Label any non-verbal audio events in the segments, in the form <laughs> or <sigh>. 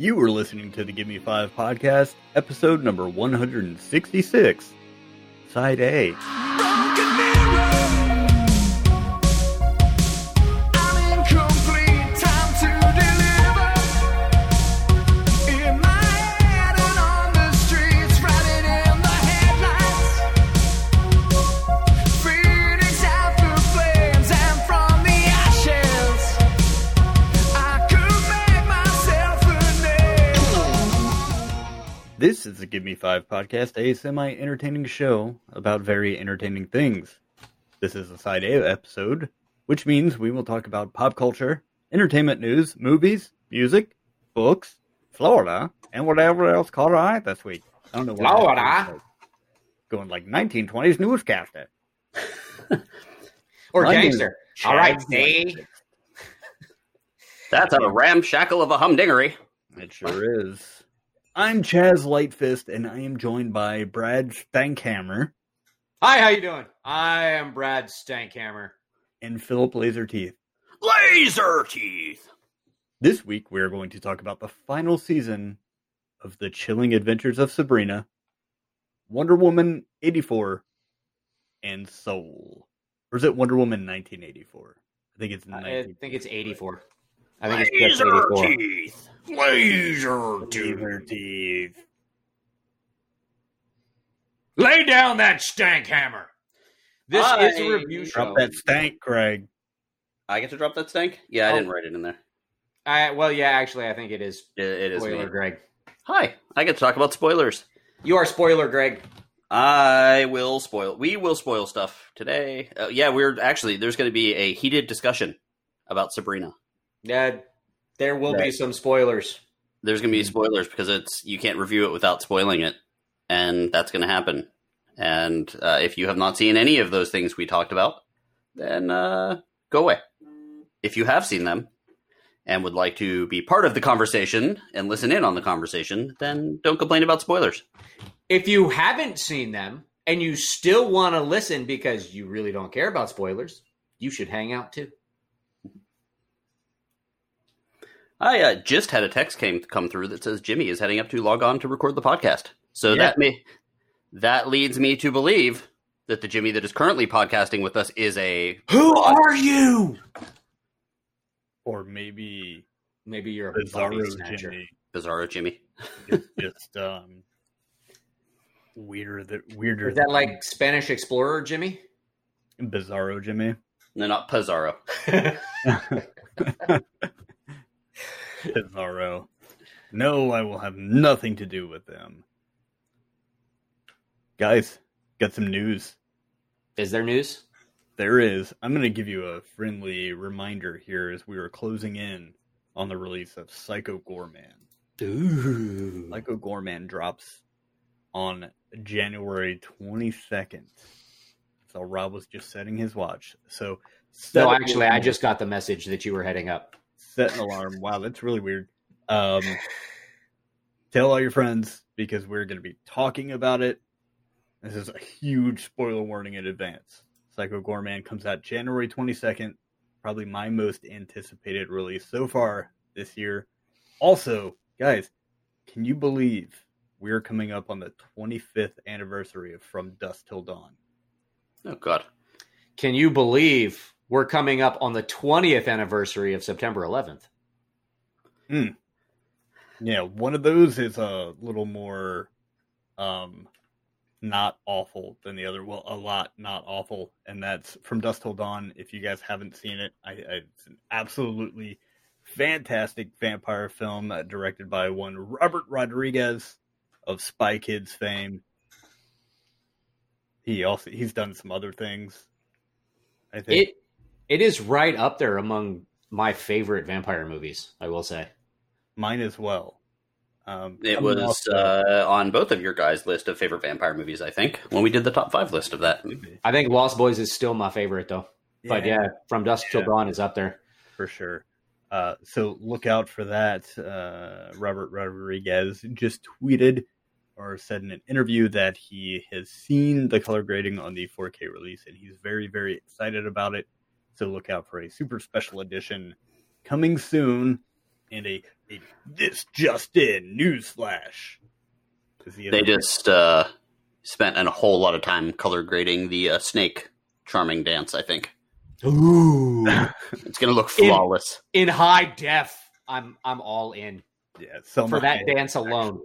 You were listening to the Give Me Five podcast, episode number 166, Side A. This is the Give Me Five podcast, a semi entertaining show about very entertaining things. This is a Side A episode, which means we will talk about pop culture, entertainment news, movies, music, books, Florida, and whatever else caught our eye this week. I don't know what Florida? Going like 1920s newscaster. or My gangster. All right, Chad see. That's a ramshackle of a humdingery. It sure is. I'm Chaz Lightfist, and I am joined by Brad Stankhammer Hi, how you doing? I am Brad Stankhammer. and Philip Laserteeth. Laser teeth. This week, we are going to talk about the final season of The Chilling Adventures of Sabrina, Wonder Woman 84, and Soul. Or is it Wonder Woman 1984? I think it's I think it's 84. I think it's just 84. teeth. Laser Laser teeth. teeth. Lay down that stank hammer. This I- is a review show. Drop that stank, Craig. I get to drop that stank? Yeah, I Oh. didn't write it in there. I, well, yeah, actually, I think it is. It, it is Spoiler, me. Greg. Hi, I get to talk about spoilers. You are spoiler, Greg. I will spoil. We will spoil stuff today. Uh, yeah, we're actually there's going to be a heated discussion about Sabrina. Yeah, there will be some spoilers. There's going to be spoilers because it's you can't review it without spoiling it, and that's going to happen. And uh, if you have not seen any of those things we talked about, then uh, go away. If you have seen them and would like to be part of the conversation and listen in on the conversation, then don't complain about spoilers. If you haven't seen them and you still want to listen because you really don't care about spoilers, you should hang out too. I uh, just had a text came come through that says Jimmy is heading up to log on to record the podcast. So Yeah. that may that leads me to believe that the Jimmy that is currently podcasting with us is a Who are you? Or maybe Maybe you're a Bizarro. Jimmy. Bizarro Jimmy. It's <laughs> just um, weirder, that weirder. Is that like Spanish explorer, Jimmy? Bizarro Jimmy? No, not Pizarro. <laughs> <laughs> <laughs> Bizarro. No, I will have nothing to do with them. Guys, got some news. Is there news? There is. I'm going to give you a friendly reminder here as we are closing in on the release of Psycho Goreman. Ooh. Psycho Goreman drops on January 22nd. So Rob was just setting his watch. So No, actually, I just got the message that you were heading up. Set an alarm. Wow, that's really weird. Um, tell all your friends because we're going to be talking about it. This is a huge spoiler warning in advance. Psycho Goreman comes out January 22nd, probably my most anticipated release so far this year. Also, guys, can you believe we're coming up on the 25th anniversary of From Dusk Till Dawn? Oh God. Can you believe we're coming up on the 20th anniversary of September 11th? Yeah, one of those is a little more um not awful than the other. Well, a lot not awful, and that's from Dusk Till Dawn. If you guys haven't seen it, I, I it's an absolutely fantastic vampire film uh, directed by one Robert Rodriguez of Spy Kids fame. He also he's done some other things. I think It it is right up there among my favorite vampire movies, I will say. mine as well. Um, It was also- uh, on both of your guys' list of favorite vampire movies, I think, when we did the top five list of that. I think Lost Boys is still my favorite though. But yeah, From Dusk Till Dawn is up there. for sure. Uh, so look out for that. Uh, Robert Rodriguez just tweeted or said in an interview that he has seen the color grading on the 4K release and he's very, very excited about it. So look out for a super special edition coming soon. and a, a this just in news flash. 'Cause the They just uh, spent a whole lot of time color grading the uh, snake charming dance. I think Ooh. <laughs> it's going to look flawless. in high def, I'm I'm all in. yeah, Salma for that dance alone.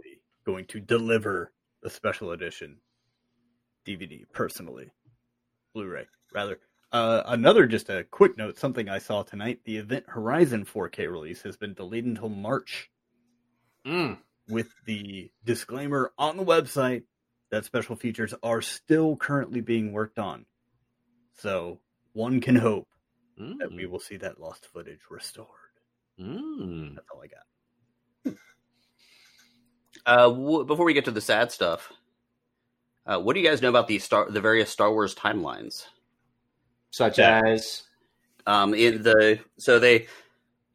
going to deliver a special edition DVD personally, Blu-ray rather. Uh, another just a quick note, something I saw tonight: the Event Horizon 4K release has been delayed until March. Mm. with the disclaimer on the website that special features are still currently being worked on. So one can hope that we will see that lost footage restored. Mm. That's all I got. Uh, w- before we get to the sad stuff, uh, what do you guys know about the star the various Star Wars timelines? Such Yeah. as Um, in the so they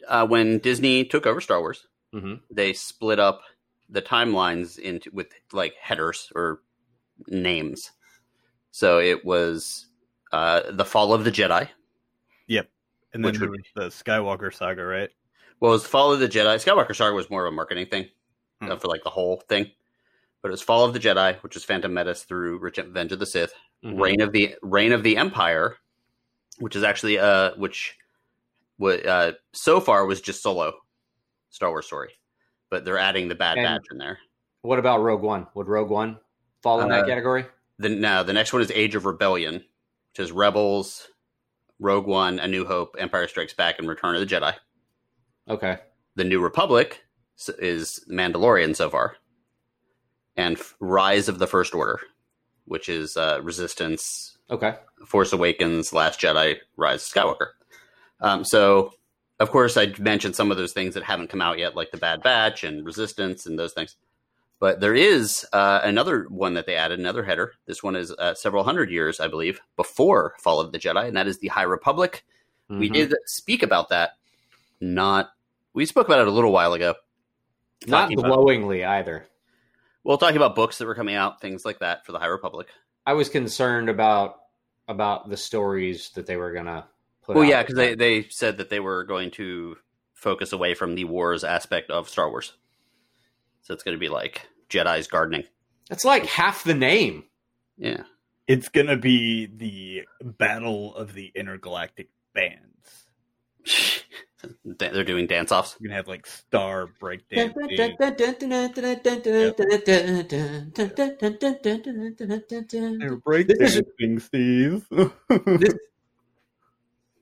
uh, when Disney took over Star Wars, Mhm. they split up the timelines into with like headers or names. So it was uh, the Fall of the Jedi. Yep, and then the Skywalker saga, right? Well, it was Fall of the Jedi. Skywalker Saga was more of a marketing thing Hmm. uh, for like the whole thing. But it was Fall of the Jedi, which was Phantom Menace through Revenge of the Sith, Mhm. Reign of the Reign of the Empire, which is actually uh which wa- uh so far was just solo Star Wars story, but they're adding the Bad And- Batch in there. What about Rogue One? Would Rogue One fall in that Uh, category? The now the next one is Age of Rebellion, which is Rebels, Rogue One, A New Hope, Empire Strikes Back, and Return of the Jedi. Okay. The New Republic is Mandalorian so far, and Rise of the First Order, which is uh, Resistance, Okay. Force Awakens, Last Jedi, Rise of Skywalker. Um, so, of course, I mentioned some of those things that haven't come out yet, like the Bad Batch and Resistance and those things. But there is uh, another one that they added, another header. This one is uh, several hundred years, I believe, before Fall of the Jedi, and that is the High Republic. We Mhm. did speak about that. Not we spoke about it a little while ago. not talking about- glowingly either. Well, talking about books that were coming out, things like that for the High Republic. I was concerned about about the stories that they were gonna put. Well, out. yeah, because they, they said that they were going to focus away from the wars aspect of Star Wars. So it's going to be like Jedi's gardening. That's like half the name. Yeah. It's gonna be the battle of the intergalactic bands. <laughs> They're doing dance offs. You're gonna have like star breakdancing. They're breakdancing, Steve.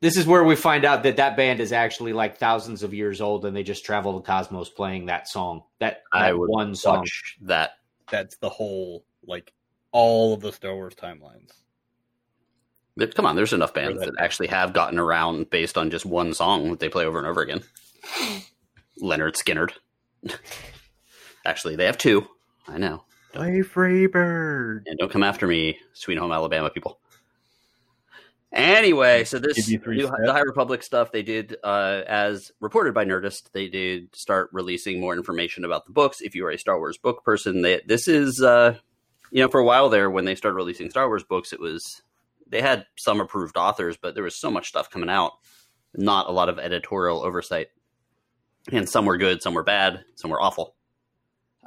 This is where we find out that that band is actually like thousands of years old, and they just travel the cosmos playing that song. That, that I would one song. That. That's the whole like all of the Star Wars timelines. But Come on, there's enough bands that- that actually have gotten around based on just one song that they play over and over again. <sighs> Lynyrd Skynyrd. <laughs> actually, they have two. I know. Play Freebird. And don't come after me, Sweet Home Alabama people. Anyway, so this Give you three new, the High Republic stuff they did, uh, as reported by Nerdist, they did start releasing more information about the books. If you are a Star Wars book person, they, this is, uh, you know, for a while there when they started releasing Star Wars books, it was they had some approved authors, but there was so much stuff coming out, not a lot of editorial oversight, and some were good, some were bad, some were awful.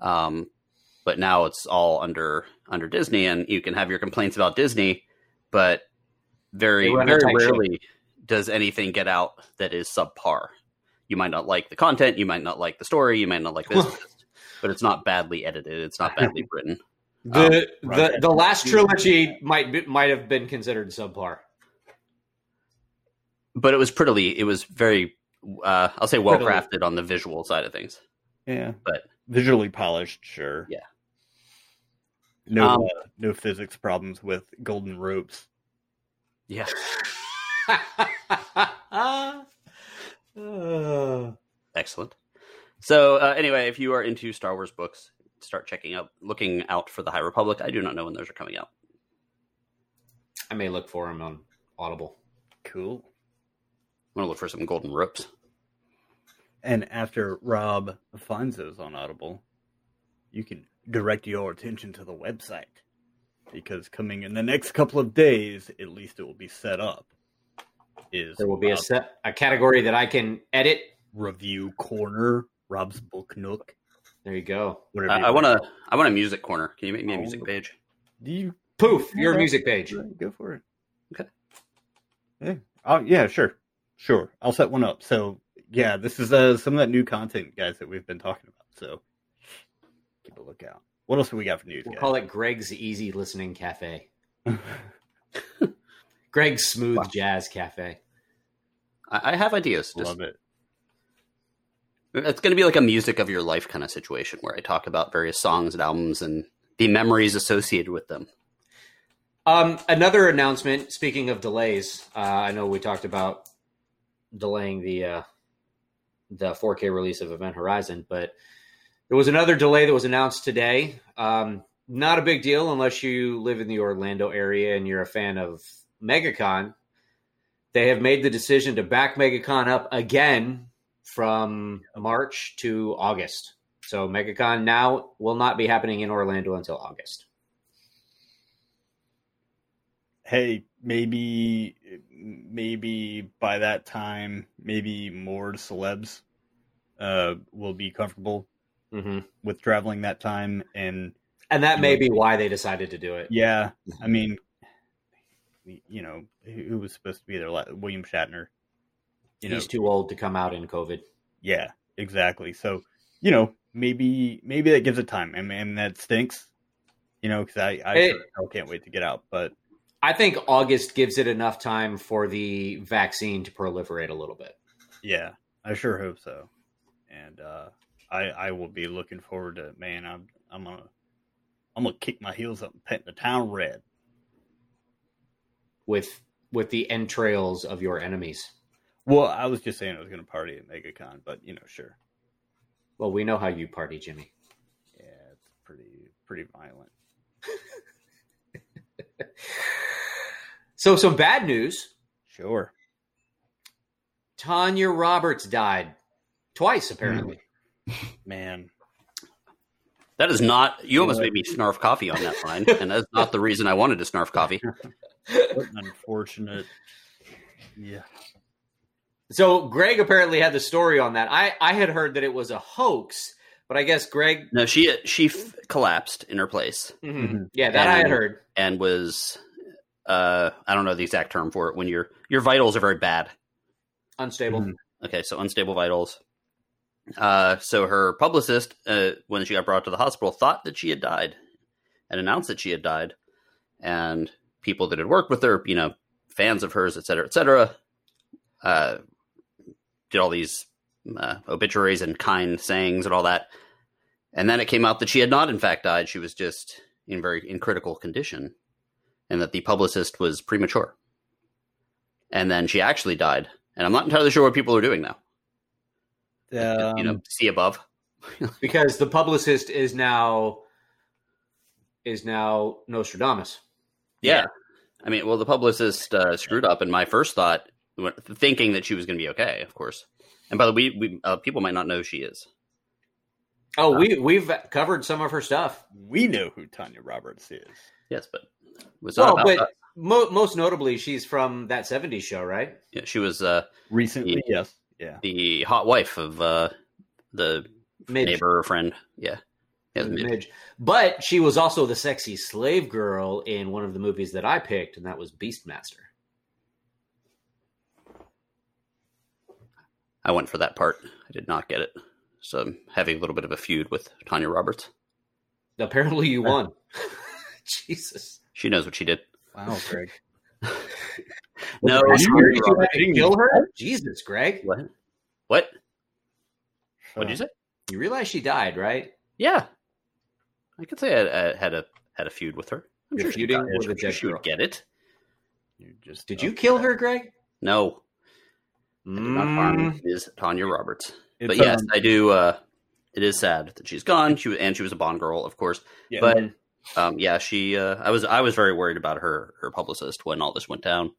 Um, but now it's all under under Disney, and you can have your complaints about Disney, but very They run a very rarely does anything get out that is subpar. You might not like the content, you might not like the story, you might not like this, <laughs> but it's not badly edited. It's not badly written. The Um, the, the last trilogy might be, might have been considered subpar. But it was prettily. It was very. Uh, I'll say well crafted on the visual side of things. Yeah, But- visually polished, sure. Yeah. No, Um, uh, no physics problems with golden ropes. Yeah. Uh, <laughs> Excellent. So uh, anyway, if you are into Star Wars books, start checking out, looking out for the High Republic. I do not know when those are coming out. I may look for them on Audible. Cool. I'm gonna look for some golden ropes. And after Rob finds those on Audible, you can direct your attention to the website. Because coming in the next couple of days, at least it will be set up. Is There will be a set a category that I can edit review corner, Rob's book nook. There you go. Whatever. I, I want want to. I want a music corner. Can you make me a Oh. music page? Do you Poof, your Yeah. music page. Go for it. Okay. Yeah. Oh yeah, sure, sure. I'll set one up. So yeah, this is uh, some of that new content, guys, that we've been talking about. So keep a lookout. What else do we got for news? We'll guys? call it Greg's Easy Listening Cafe. <laughs> Greg's Smooth Wow. Jazz Cafe. I, I have ideas. Just, Love it. It's going to be like a music of your life kind of situation where I talk about various songs and albums and the memories associated with them. Um, another announcement. Speaking of delays, uh, I know we talked about delaying the uh, the 4K release of Event Horizon, but there was another delay that was announced today. Um, not a big deal unless you live in the Orlando area and you're a fan of MegaCon. They have made the decision to back MegaCon up again from March to August. So MegaCon now will not be happening in Orlando until August. Hey, maybe, maybe by that time, maybe more celebs uh, will be comfortable hmm with traveling that time, and And that may be why they decided to do it. Yeah, I mean, you know, who who was supposed to be there? William Shatner. You know, He's too old to come out in COVID. yeah, exactly. So, you know, maybe maybe that gives it time, and, and that stinks. You know, because I I It- sure can't wait to get out. But I think August gives it enough time for the vaccine to proliferate a little bit. yeah, I sure hope so. And uh, I I will be looking forward to. Man, I'm I'm gonna I'm gonna kick my heels up and paint the town red. with with the entrails of your enemies. Well, I was just saying I was gonna party at MegaCon, but you know, sure. Well, we know how you party, Jimmy. Yeah, it's pretty pretty violent. <laughs> So, some bad news: Sure. Tanya Roberts died twice, apparently. <laughs> Man, That is not. You almost made me snarf coffee on that line, and that's not the reason I wanted to snarf coffee. <laughs> what an unfortunate. Yeah. So, Greg apparently had the story on that. I I had heard that it was a hoax, but I guess Greg, No, she she f- collapsed in her place Mhm. Mhm. yeah, that I had heard. and was. Uh, I don't know the exact term for it. When your your vitals are very bad. Unstable. Mhm. Okay, so unstable vitals. Uh, so her publicist, uh, when she got brought to the hospital, thought that she had died and announced that she had died. And people that had worked with her, you know, fans of hers, et cetera, et cetera, uh, did all these uh, obituaries and kind sayings and all that. And then it came out that she had not, in fact, died. She was just in very in critical condition, and that the publicist was premature. And then she actually died. And I'm not entirely sure what people are doing now. Um, you know, see above. <laughs> Because the publicist is now is now Nostradamus. Yeah. I mean, well, the publicist uh, screwed up, and my first thought, thinking that she was going to be okay, of course. And by the way, we uh, people might not know who she is. Oh, we we've covered some of her stuff. we know who Tanya Roberts is. Yes, but was Well, about but that. mo- most notably, she's from that '70s show, right? Yeah, she was uh, Recently, yes. Yeah. the hot wife of uh, the Midge. neighbor or friend. Yeah, yeah, Midge. Midge. But she was also the sexy slave girl in one of the movies that I picked, and that was Beastmaster. I went for that part. I did not get it. So I'm having a little bit of a feud with Tanya Roberts. Apparently, you <laughs> won. <laughs> Jesus. She knows what she did. Wow, Greg. <laughs> No, Are you Tanya really Did Roberts- you kill her? Jesus, Greg. What? What? What did you uh, say? You realize she died, right? Yeah, I could say I, I had a had a feud with her. I'm You're sure she, feuding got it. with a I'm sure she would get it. You just Did you kill her, Greg? No, Did not harm Mm, Tanya Roberts. It's, but yes, um, I do. Uh, it is sad that she's gone. She was, and she was a Bond girl, of course. yeah. But um, yeah, she. Uh, I was I was very worried about her her publicist when all this went down.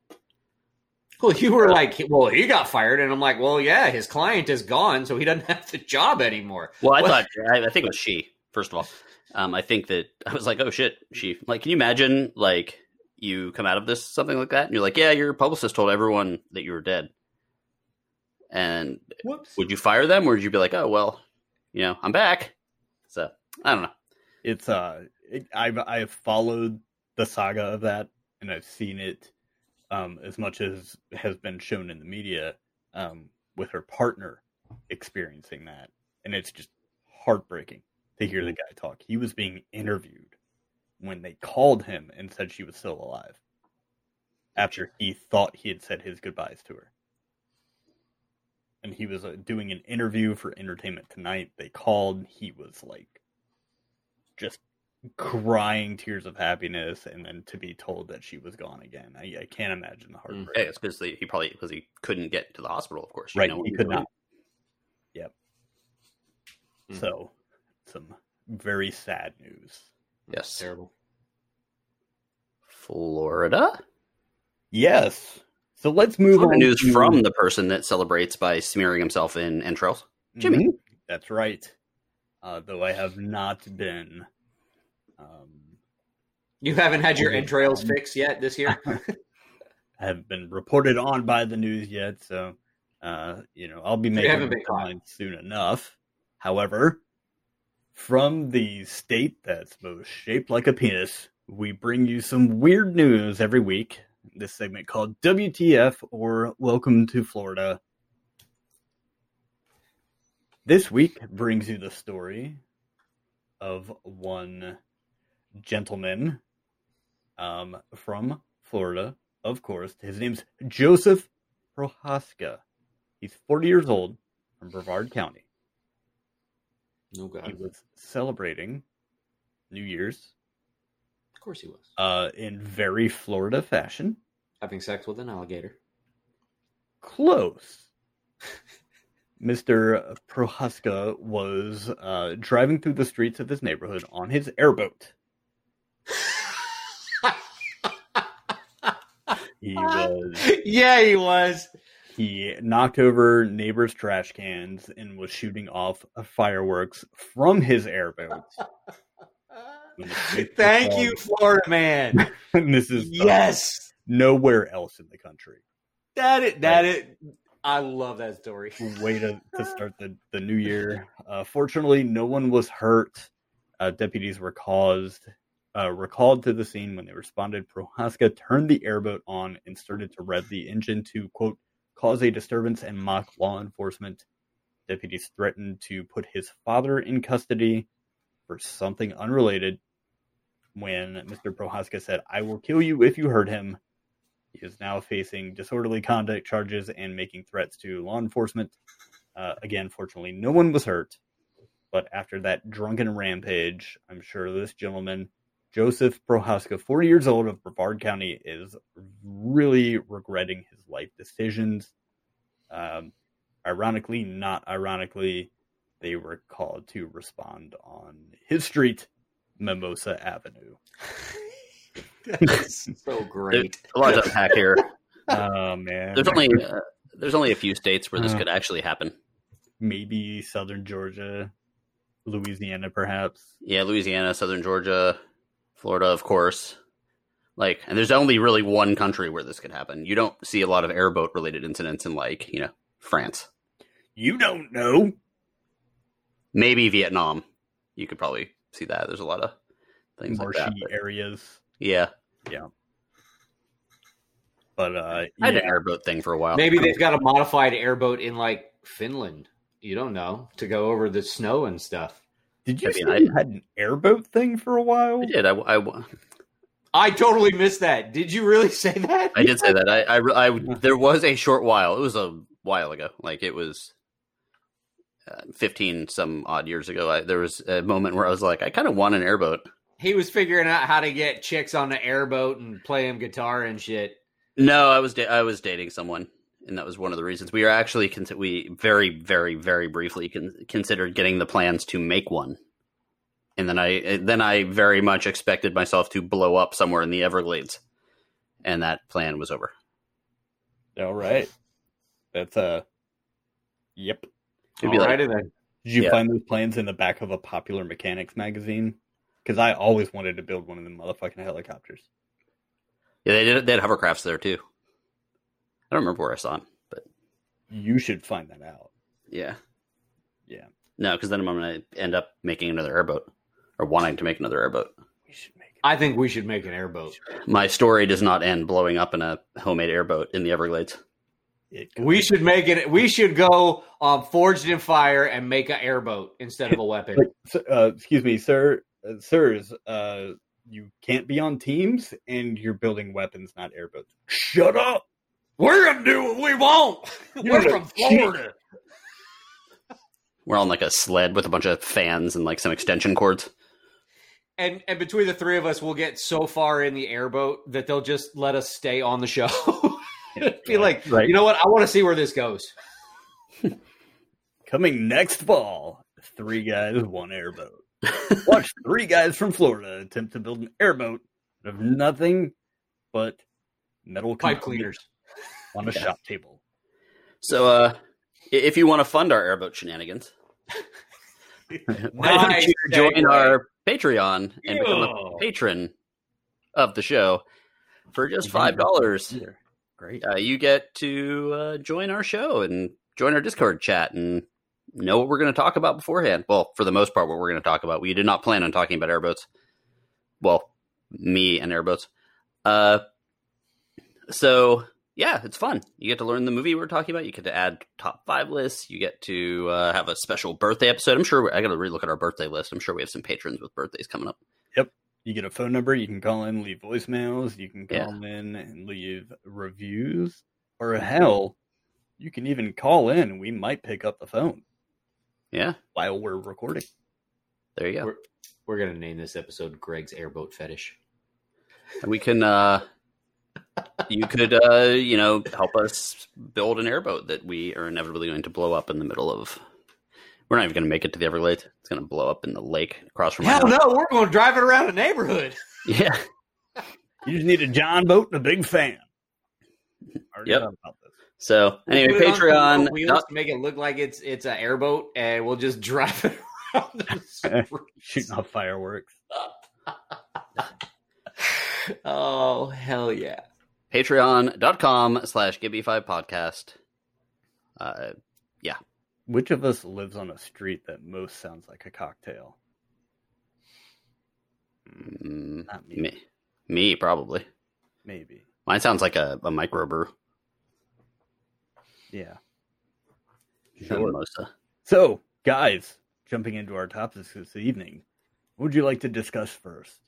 Well, you were like, well, he got fired, and I'm like, well, yeah, his client is gone, so he doesn't have the job anymore. Well, I thought I, I think it was she. First of all, um, I think that <laughs> I was like, oh shit, she. Like, can you imagine like you come out of this something like that, and you're like, yeah, your publicist told everyone that you were dead, And Whoops. would you fire them, or would you be like, oh well, you know, I'm back? So I don't know. It's uh, it, I've I've followed the saga of that, and I've seen it um as much as has been shown in the media um with her partner experiencing that, and it's just heartbreaking to hear the guy talk. He was being interviewed when they called him and said she was still alive after he thought he had said his goodbyes to her. And he was uh, doing an interview for Entertainment Tonight. They called. He was like just crying tears of happiness, and then to be told that she was gone again. I, I can't imagine the heartbreak. Hey, it's because he probably because he couldn't get to the hospital. Of course, You Right, know what he could doing. not. Yep. Mhm. So, some very sad news. Yes, Terrible. Florida. Yes. So let's move Florida on. news to- from the person that celebrates by smearing himself in entrails. Jimmy. Mhm. That's right. Uh, though I have not been. Um, You haven't had your Okay. entrails fixed yet this year? <laughs> have been reported on by the news yet, so uh, you know I'll be making haven't been caught. headlines soon enough. However, from the state that's most shaped like a penis, we bring you some weird news every week. This segment called WTF or Welcome to Florida. This week brings you the story of one gentleman um, from Florida, of course. His name's Joseph Prohaska. He's 40 years old from Brevard County. No God. He was celebrating New Year's Of course he was. uh, in very Florida fashion. Having sex with an alligator. Close. <laughs> Mr. Prohaska was uh, driving through the streets of his neighborhood on his airboat. He <laughs> was yeah, he was. he knocked over neighbors' trash cans and was shooting off fireworks from his airboat. <laughs> When the police were <laughs> Thank you, Florida man. <laughs> This is uh, yes. nowhere else in the country. That it that it I love that story. way to, to <laughs> start the, the new year. Uh, fortunately, no one was hurt. Uh, deputies were caused uh, recalled to the scene when they responded. Prohaska turned the airboat on and started to rev the engine to quote cause a disturbance and mock law enforcement. Deputies threatened to put his father in custody for something unrelated. When Mr. Prohaska said, "I will kill you if you hurt him," He is now facing disorderly conduct charges and making threats to law enforcement. Uh, again, fortunately, no one was hurt. But after that drunken rampage, I'm sure this gentleman, Joseph Prohaska, 40 years old of Brevard County, is really regretting his life decisions. Um, ironically, not ironically, they were called to respond on his street, Mimosa Avenue. That's so <laughs> great. A lot to unpack here. <laughs> Oh man, There's only uh, there's only a few states where this Uh. could actually happen. maybe southern Georgia, Louisiana, perhaps. Yeah, Louisiana, Southern Georgia, Florida, of course. Like, and there's only really one country where this could happen. You don't see a lot of airboat related incidents in like you know France, You don't know. Maybe Vietnam. You could probably see that. There's a lot of things like Marshy that. but- areas, yeah, yeah. but uh, I had an airboat thing for a while. Maybe they've got a modified airboat in like Finland. You don't know to go over the snow and stuff. did you I say mean, you had an airboat thing for a while? I did. I, I, I totally missed that. Did you really <laughs> say that? I did say that. I, I, I, there was a short while. It was a while ago. Like it was uh, fifteen some odd years ago. I, there was a moment where I was like, I kind of want an airboat. He was figuring out how to get chicks on the airboat and play him guitar and shit. No, I was da- I was dating someone, and that was one of the reasons we were actually con- we very very very briefly con- considered getting the plans to make one, and then I then I very much expected myself to blow up somewhere in the Everglades, and that plan was over. All right, that's uh, yep. It'd be oh, like- Alrighty then. Did you Yeah. find those plans in the back of a popular mechanics magazine? Because I always wanted to build one of them motherfucking helicopters. Yeah, they did. They had hovercrafts there too. I don't remember where I saw them, but You should find that out. Yeah. Yeah. No, because then I'm going to end up making another airboat or wanting to make another airboat. We should make it. I think we should make an airboat. My story does not end blowing up in a homemade airboat in the Everglades. It We should make it. We should go um, forged in fire and make an airboat instead of a <laughs> weapon. Like, uh, excuse me, sir, uh, sirs. Uh, you can't be on teams, and you're building weapons, not airboats. Shut up! We're gonna do what we want. <laughs> You're We're from Florida. We're on like a sled with a bunch of fans and like some extension cords. And and between the three of us, we'll get so far in the airboat that they'll just let us stay on the show. <laughs> <laughs> Be like, Right. you know what? I want to see where this goes. <laughs> Coming next fall, three guys, one airboat. <laughs> Watch three guys from Florida attempt to build an airboat out of nothing but metal Pipe components cleaners. on a Yeah. shop table. So, uh, if you want to fund our airboat shenanigans, why don't you join our Patreon and become a patron of the show for just five dollars? Great. Uh, you get to uh, join our show and join our Discord chat and know what we're going to talk about beforehand. Well, for the most part, what we're going to talk about. We did not plan on talking about airboats. Well, me and airboats. Uh, so yeah, it's fun. You get to learn the movie we're talking about. You get to add top five lists. You get to uh, have a special birthday episode. I'm sure I got to relook at our birthday list. I'm sure we have some patrons with birthdays coming up. You get a phone number. You can call in, leave voicemails. You can call Yeah. in and leave reviews. Or hell, you can even call in. We might pick up the phone Yeah, while we're recording. there you go. We're, we're gonna name this episode Greg's Airboat Fetish. And we can uh you could uh you know help us build an airboat that we are inevitably going to blow up in the middle of we're not even going to make it to the everglades it's going to blow up in the lake across from Hell house. no, we're going to drive it around the neighborhood. <laughs> yeah You just need a John boat and a big fan. Yep. thought about this. so anyway Put it patreon little wheels make it look like it's it's an airboat, and we'll just drive it <laughs> around the. <laughs> Shooting off fireworks. oh hell yeah! patreon.com slash gibby5 podcast uh Which of us lives on a street that most sounds like a cocktail? mm, Not me. me me probably Maybe. mine sounds like a, a microbrew Yeah. Sure. So, guys, jumping into our topics this evening, what would you like to discuss first?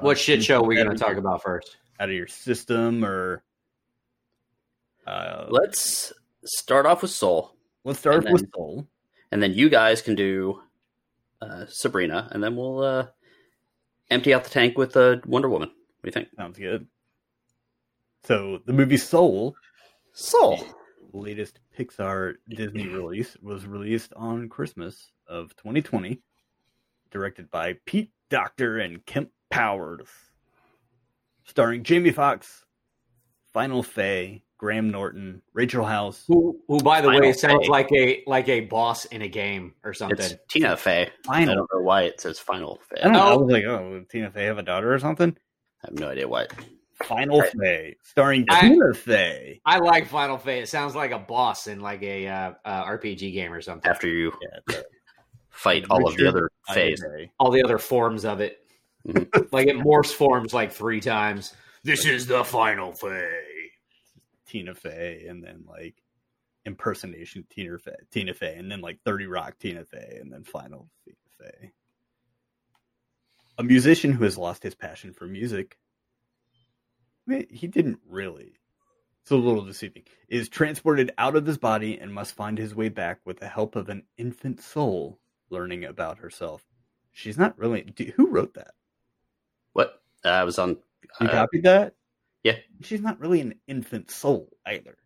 What shit show are we going to talk about first? Out of your system, or uh, let's start off with soul let's start and with Soul. and then you guys can do uh, Sabrina, and then we'll uh, empty out the tank with uh, Wonder Woman. What do you think? Sounds good. So, the movie Soul, Soul. latest Pixar Disney release, was released on Christmas of 2020, directed by Pete Docter and Kemp Powers, starring Jamie Foxx, Final Faye, Graham Norton, Rachel House, Who, who by the Final way, sounds Fay. like a like a boss in a game or something. It's Tina Fey. Final. I don't know why it says Final Fey. I don't know. I Oh. was like, oh, did Tina Fey have a daughter or something? I have no idea why. Final Right. Faye, starring I- Tina Fey. I like Final Fate. It sounds like a boss in like a uh, uh, RPG game or something. After you Yeah, fight all of the other Fays. Faye. All the other forms of it, Mhm. <laughs> like it morphs forms like three times. This is the Final Fate. Tina Fey, and then like impersonation Tina Fey, Tina Fey, and then like Thirty Rock Tina Fey, and then Final Tina Fey. A musician who has lost his passion for music. I mean, he didn't really. It's a little deceiving. Is transported out of his body and must find his way back with the help of an infant soul learning about herself. She's not really. Who wrote that? What? Uh, I was on. You Uh, copied that? Yeah. She's not really an infant soul either.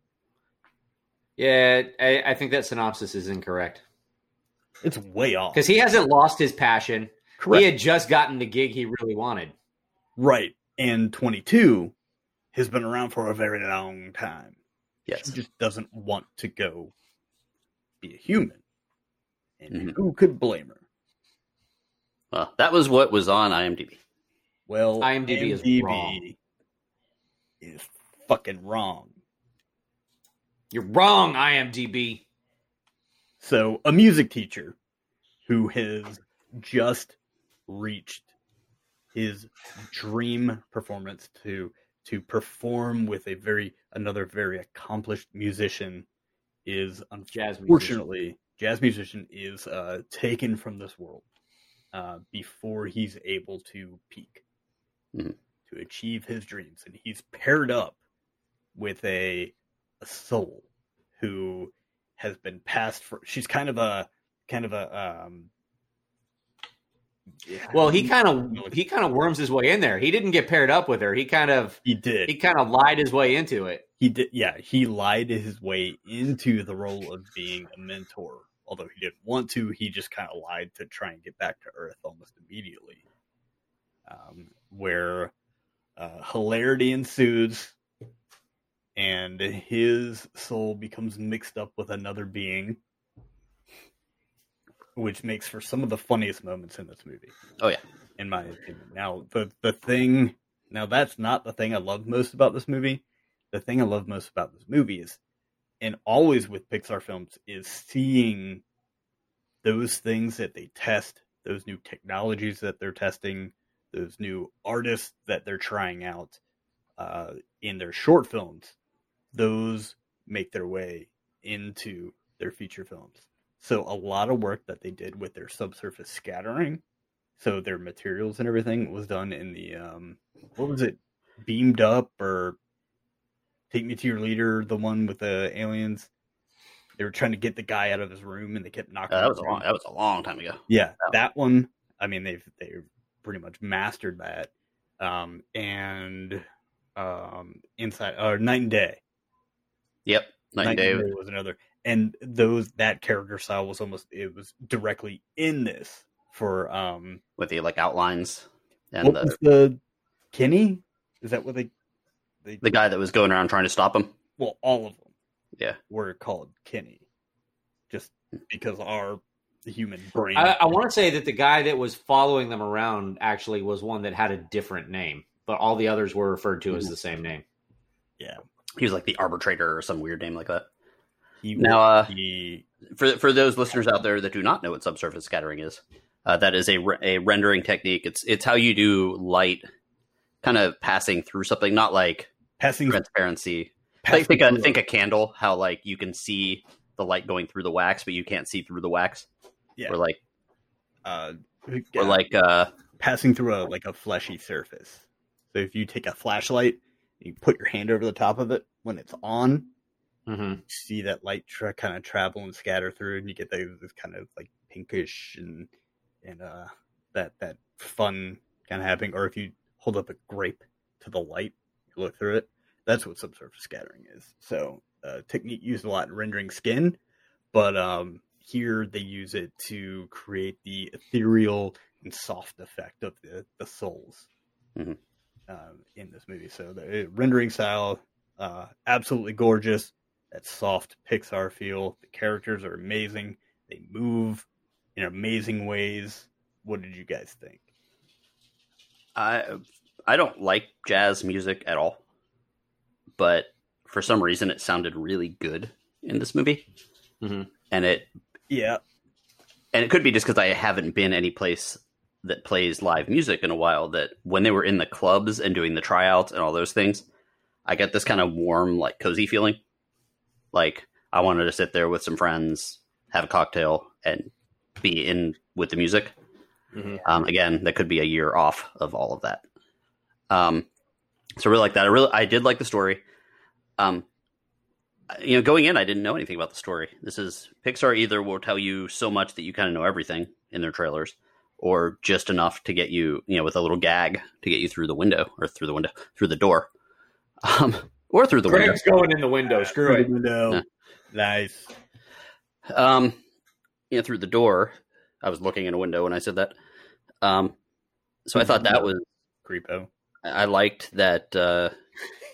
Yeah, I, I think that synopsis is incorrect It's way off. because he hasn't lost his passion. Correct. He had just gotten the gig he really wanted. Right. And 22 has been around for a very long time. yes. She just doesn't want to go be a human. And Mhm. who could blame her? Well, that was what was on IMDb. Well, IMDb is wrong. Is fucking wrong. You're wrong, IMDb. So, a music teacher who has just reached his dream performance to to perform with a very another very accomplished musician is Jazz musician. unfortunately jazz musician is uh, taken from this world uh, before he's able to peak Mhm. To achieve his dreams, and he's paired up with a a soul who has been passed for. She's kind of a kind of a um. yeah, Well, he kind of he kind of worms his way in there. He didn't get paired up with her. He kind of he did he kind of lied his way into it. he did yeah he lied his way into the role of being a mentor although he didn't want to he just kind of lied to try and get back to earth almost immediately um, where uh, hilarity ensues and his soul becomes mixed up with another being which makes for some of the funniest moments in this movie. Oh, yeah. in my opinion. Now the the thing now that's not the thing i love most about this movie. The thing I love most about this movie is, and always with Pixar films, is seeing those things that they test, those new technologies that they're testing, those new artists that they're trying out uh, in their short films. Those make their way into their feature films. So a lot of work that they did with their subsurface scattering, so their materials and everything was done in the um, what was it, beamed up or Take Me to Your Leader, the one with the aliens. They were trying to get the guy out of his room, and they kept knocking. Uh, that was a long, that was a long time ago. Yeah, that one. I mean, they've they've pretty much mastered that. Um, and um, inside or Night and Day. Yep. Night and Day. was another, and those that character style was almost it was directly in this for um. with the like outlines and What the, was the Kenny? Is that what they? they the guy that was going around trying to stop him. well, all of them. Yeah. were called Kenny, just because our human brain. I, I want to say that the guy that was following them around actually was one that had a different name, but all the others were referred to as the same name. yeah, He was like the arbitrator or some weird name like that. he Now, uh, he for for those listeners out there that do not know what subsurface scattering is, uh, that is a re- a rendering technique. It's it's how you do light, kind of passing through something, not like passing. transparency. passing Like think a think a candle, how like you can see the light going through the wax, but you can't see through the wax. Yeah. Or like uh, or like uh passing through a like a fleshy surface. So if you take a flashlight, and you put your hand over the top of it when it's on, Mm-hmm. you see that light tra- kind of travel and scatter through, and you get those this kind of like pinkish and and uh that that fun kind of happening. Or if you hold up a grape to the light, you look through it. That's what subsurface scattering is. So uh, technique used a lot in rendering skin, but um, here they use it to create the ethereal and soft effect of the the souls Mhm. um, in this movie. So the uh, rendering style, uh, absolutely gorgeous. That soft Pixar feel. The characters are amazing. They move in amazing ways. What did you guys think? I I don't like jazz music at all, but for some reason it sounded really good in this movie, Mhm. and it Yeah, and it could be just because I haven't been any place that plays live music in a while. That when they were in the clubs and doing the tryouts and all those things, I got this kind of warm, like cozy feeling. Like I wanted to sit there with some friends, have a cocktail, and be in with the music. Mhm. Um, again, that could be a year off of all of that. Um, so I really like that. I really, I did like the story. Um, you know, going in, I didn't know anything about the story. This is Pixar either will tell you so much that you kind of know everything in their trailers, or just enough to get you, you know, with a little gag to get you through the window or through the window, through the door, <laughs> um, or through the window. Going in the window. Screw it. window. Yeah. Nice. Um, you know, through the door. I was looking in a window when I said that. Um, so I thought that was Creepo. I liked that uh,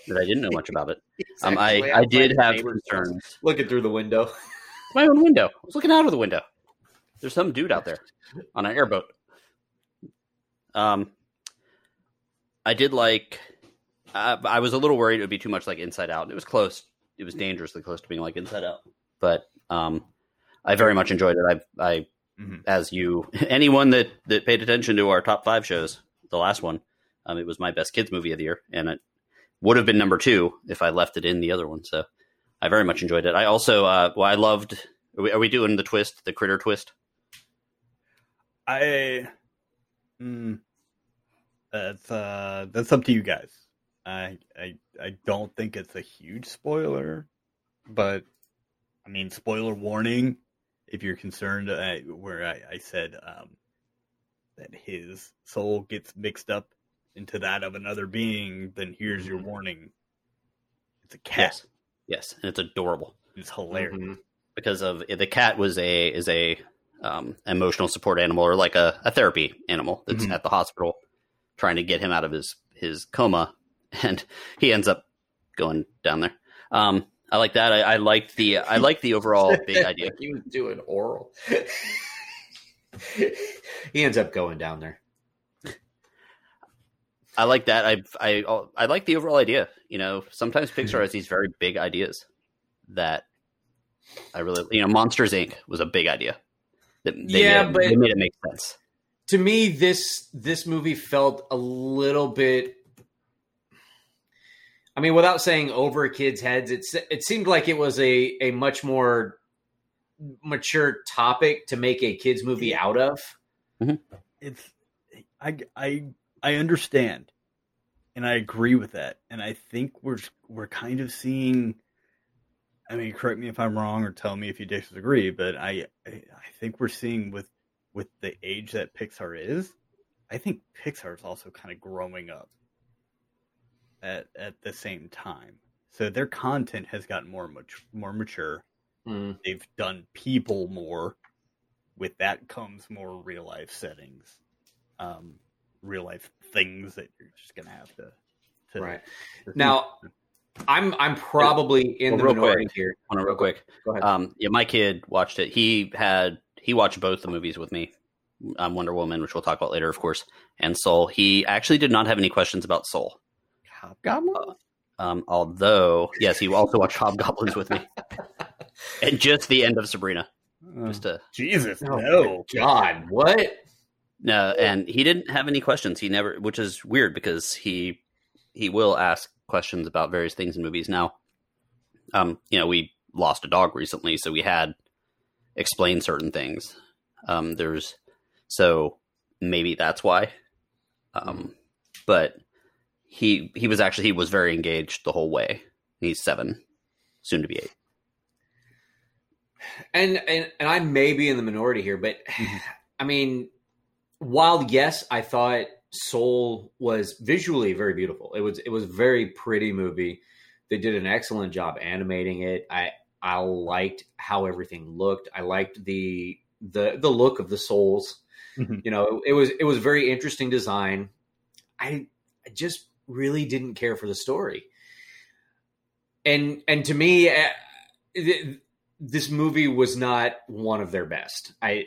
that I didn't know much about it. It's <laughs> Um, I I did have concerns. Looking through the window. My own <laughs> window. I was looking out of the window. There's some dude out there on an airboat. Um, I did like. I, I was a little worried it would be too much like Inside Out. It was close. it was dangerously close to being like Inside Out. But um, I very much enjoyed it. I I Mhm. as you <laughs> anyone that that paid attention to our top five shows, the last one, um, it was my best kids movie of the year, and it would have been number two if I left it in the other one. So I very much enjoyed it. I also uh, well, I loved. Are we, are we doing the twist, the critter twist? I, mm, that's uh, that's up to you guys. I I I don't think it's a huge spoiler, but I mean, spoiler warning. If you're concerned, uh, where I, I said um, that his soul gets mixed up into that of another being, then here's your warning. It's a cat. Yes, and it's adorable. It's hilarious. Mhm. because of the cat was a is a um, emotional support animal or like a, a therapy animal that's Mhm. at the hospital trying to get him out of his his coma <laughs> and he ends up going down there um, i like that i, I liked the i like the overall <laughs> big idea he was doing oral. <laughs> he ends up going down there. I like that. I i i like the overall idea you know? Sometimes hmm. pixar has these very big ideas that i really you know monsters inc. was a big idea. That they Yeah, made, but- they made it make sense. to me this this movie felt a little bit i mean without saying over kids heads it's it seemed like it was a a much more mature topic to make a kids movie out of. Mm-hmm. It's I I I understand, and I agree with that, and I think we're we're kind of seeing. I mean, correct me if I'm wrong, or tell me if you disagree, but I I, I think we're seeing with with the age that Pixar is, I think Pixar is also kind of growing up at at the same time. So their content has gotten more much more mature. Mm. They've done people more. With that comes more real life settings, um, real life things that you're just gonna have to. to right to now i'm i'm probably in Well, the real minority quick. here on a real quick go ahead Um, yeah, my kid watched it. He had he watched both the movies with me. Um, Wonder Woman, which we'll talk about later, of course, and Soul. He actually did not have any questions about Soul. Hobgoblin. Um, although, yes, he also watched Hobgoblins with me, <laughs> and just the end of Sabrina. Uh, Just to Jesus, Oh, no. god what no, and he didn't have any questions. He never, which is weird because he he will ask questions about various things in movies. Now, um, you know, we lost a dog recently, so we had explain certain things. Um, there's so maybe that's why. Um, but he he was actually he was very engaged the whole way. He's seven, soon to be eight. and and and I may be in the minority here, but <sighs> I mean, while yes, I thought Soul was visually very beautiful. It was it was a very pretty movie. They did an excellent job animating it. I I liked how everything looked. I liked the the the look of the souls. Mhm. You know, it was it was very interesting design. I I just really didn't care for the story. And and to me, uh, th- this movie was not one of their best. I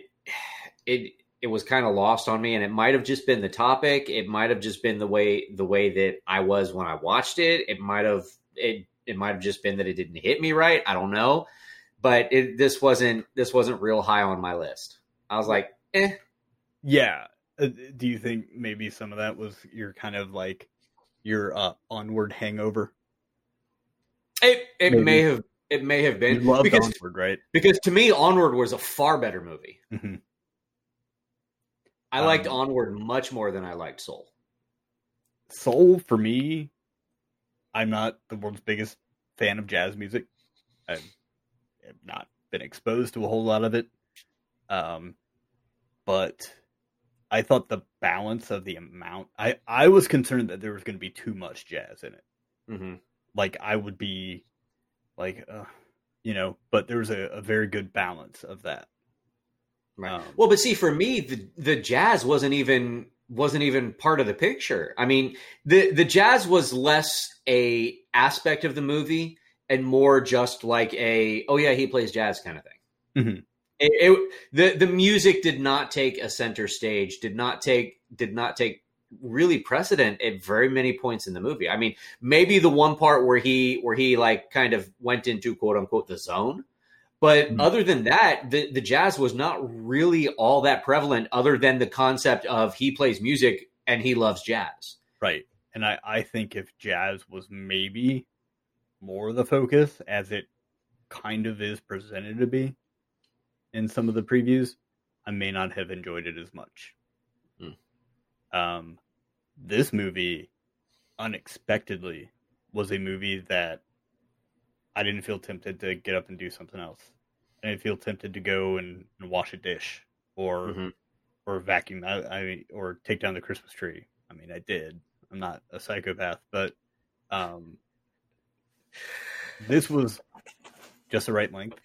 it it was kind of lost on me, and it might have just been the topic. It might have just been the way the way that I was when I watched it. It might have it it might have just been that it didn't hit me right. I don't know, but it this wasn't this wasn't real high on my list. I was like, eh, Yeah. Uh, do you think maybe some of that was your kind of like your uh, onward hangover? it it Maybe. may have it may have been because onward, right? because to me Onward was a far better movie. Mhm. I liked Um, Onward much more than I liked Soul. Soul for me, I'm not the world's biggest fan of jazz music. I've, have not been exposed to a whole lot of it. Um, but I thought the balance of the amount, I, I was concerned that there was going to be too much jazz in it. Mm-hmm. Like I would be like, uh, you know, but there was a, a very good balance of that. Right. Um, Well, but see, for me, the the jazz wasn't even wasn't even part of the picture. I mean, the the jazz was less a aspect of the movie and more just like a oh yeah, he plays jazz kind of thing. Mhm. It, it, the the music did not take a center stage. Did not take did not take really precedent at very many points in the movie. I mean, maybe the one part where he where he like kind of went into quote unquote the zone. But Mhm. other than that, the, the jazz was not really all that prevalent, other than the concept of he plays music and he loves jazz. Right. And I, I think if jazz was maybe more the focus, as it kind of is presented to be in some of the previews, I may not have enjoyed it as much. Hmm. Um, this movie, unexpectedly, was a movie that I didn't feel tempted to get up and do something else. I feel tempted to go and, and wash a dish or Mhm. or vacuum I, I or take down the Christmas tree. I mean, I did. I'm not a psychopath, but um, this was just the right length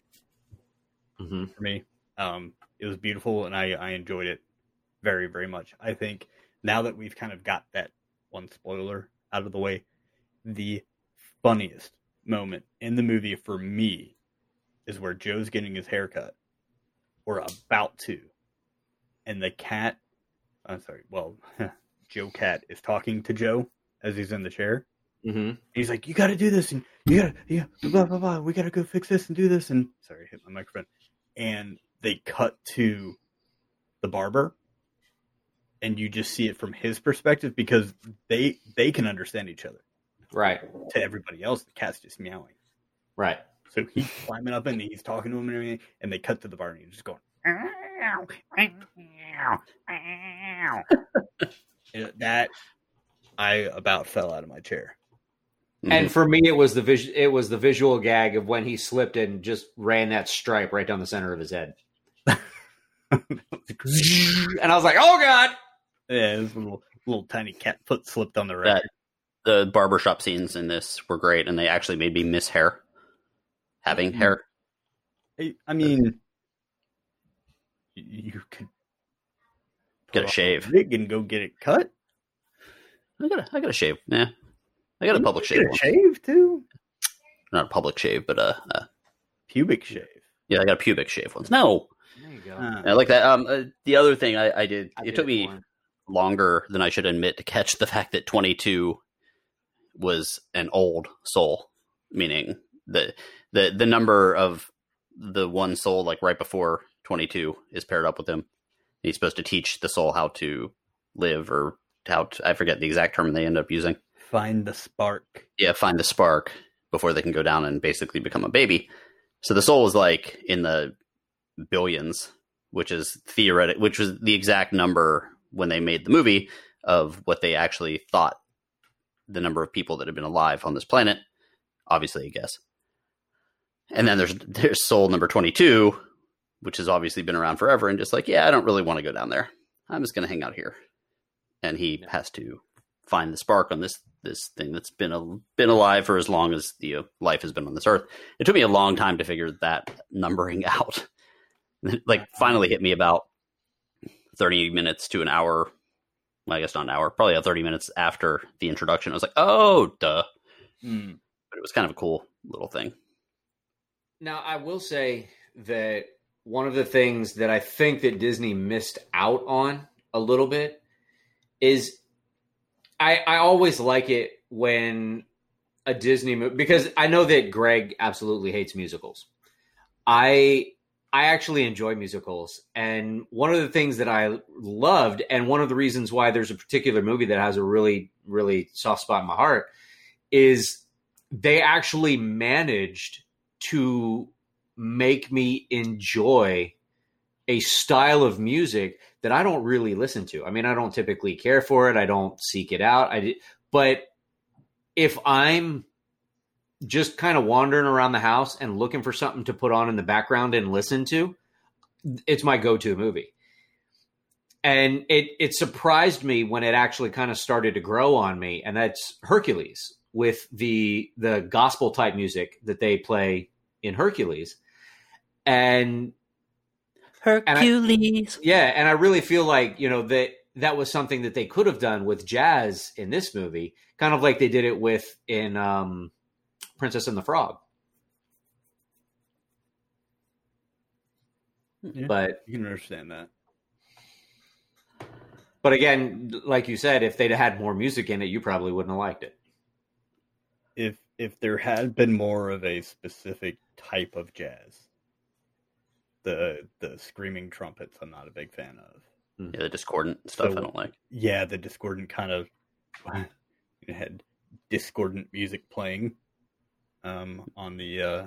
Mm-hmm. for me. Um, it was beautiful, and I I enjoyed it very very much. I think now that we've kind of got that one spoiler out of the way, the funniest moment in the movie for me is where Joe's getting his haircut, or about to, and the cat. I'm sorry. Well, <laughs> Joe Cat is talking to Joe as he's in the chair. Mm-hmm. He's like, "You got to do this, and you got to, yeah, blah blah blah. We got to go fix this and do this." And sorry, hit my microphone. And they cut to the barber, and you just see it from his perspective because they they can understand each other. Right, To everybody else, the cat's just meowing. right. So he's climbing up and he's talking to him and everything, and they cut to the barber and he's just going. And <laughs> that I about fell out of my chair. Mhm. And for me, it was the vis- it was the visual gag of when he slipped and just ran that stripe right down the center of his head. <laughs> and I was like, "Oh God!" Yeah, this little little tiny cat foot slipped on the right. that the barbershop scenes in this were great, and they actually made me miss hair. Having hair, I- I mean, y- you could Get a shave. wig and go get it cut. I got a, I got a shave. Yeah, I got a public shave. Get a shave too. Not a public shave, but a, uh, Pubic shave. yeah, I got a pubic shave once. No, There you go. Uh, I like that. Um, uh, the other thing I, I did, I it did took me for longer than I should admit to catch the fact that 22 was an old soul, meaning the the the number of the one soul like right before 22 is paired up with him. He's supposed to teach the soul how to live or how to, I forget the exact term they end up using. find the spark. Yeah, find the spark before they can go down and basically become a baby. So the soul is like in the billions, which is theoretic, which was the exact number when they made the movie of what they actually thought the number of people that had been alive on this planet. Obviously, I guess. And then there's there's soul number twenty two, which has obviously been around forever, and just like, yeah, I don't really want to go down there. I'm just going to hang out here. And he has to find the spark on this this thing that's been a, been alive for as long as the uh, life has been on this earth. It took me a long time to figure that numbering <laughs> out. like finally hit me about 30 minutes to an hour. Well, I guess not an hour, probably about 30 minutes after the introduction. I was like, "Oh, duh." Mm. But it was kind of a cool little thing. Now, I will say that one of the things that I think that Disney missed out on a little bit is I, I always like it when a Disney movie because I know that Greg absolutely hates musicals. I I actually enjoy musicals, and one of the things that I loved, and one of the reasons why there's a particular movie that has a really really soft spot in my heart, is they actually managed to make me enjoy a style of music that I don't really listen to. I mean, I don't typically care for it. I don't seek it out. I did, but if I'm just kind of wandering around the house and looking for something to put on in the background and listen to, it's my go-to movie. And it it surprised me when it actually kind of started to grow on me, and that's Hercules with the the gospel type music that they play in Hercules. And Hercules. yeah, and I really feel like you know that that was something that they could have done with jazz in this movie, kind of like they did it with in um, Princess and the Frog. Yeah. But You can understand that. But again, like you said, if they'd had more music in it, you probably wouldn't have liked it. if if there had been more of a specific type of jazz, the the screaming trumpets, I'm not a big fan of. Yeah, the discordant stuff So- I don't like. Yeah, the discordant kind of <laughs> it had discordant music playing um, on the uh,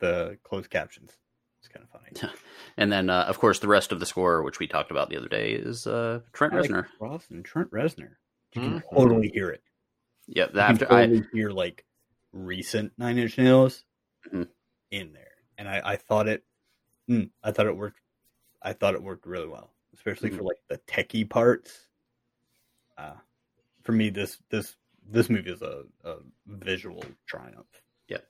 the closed captions. It's kind of funny. <laughs> And then, uh, of course, the rest of the score, which we talked about the other day, is uh, Trent Alex Reznor. Ross and Trent Reznor. You can Mhm. totally hear it. Yeah, You after can I hear like recent Nine Inch Nails Mhm. in there, and I, I thought it, mm, I thought it worked. I thought it worked really well, especially for like the techie parts. Uh, for me, this this this movie is a, a visual triumph. Yep.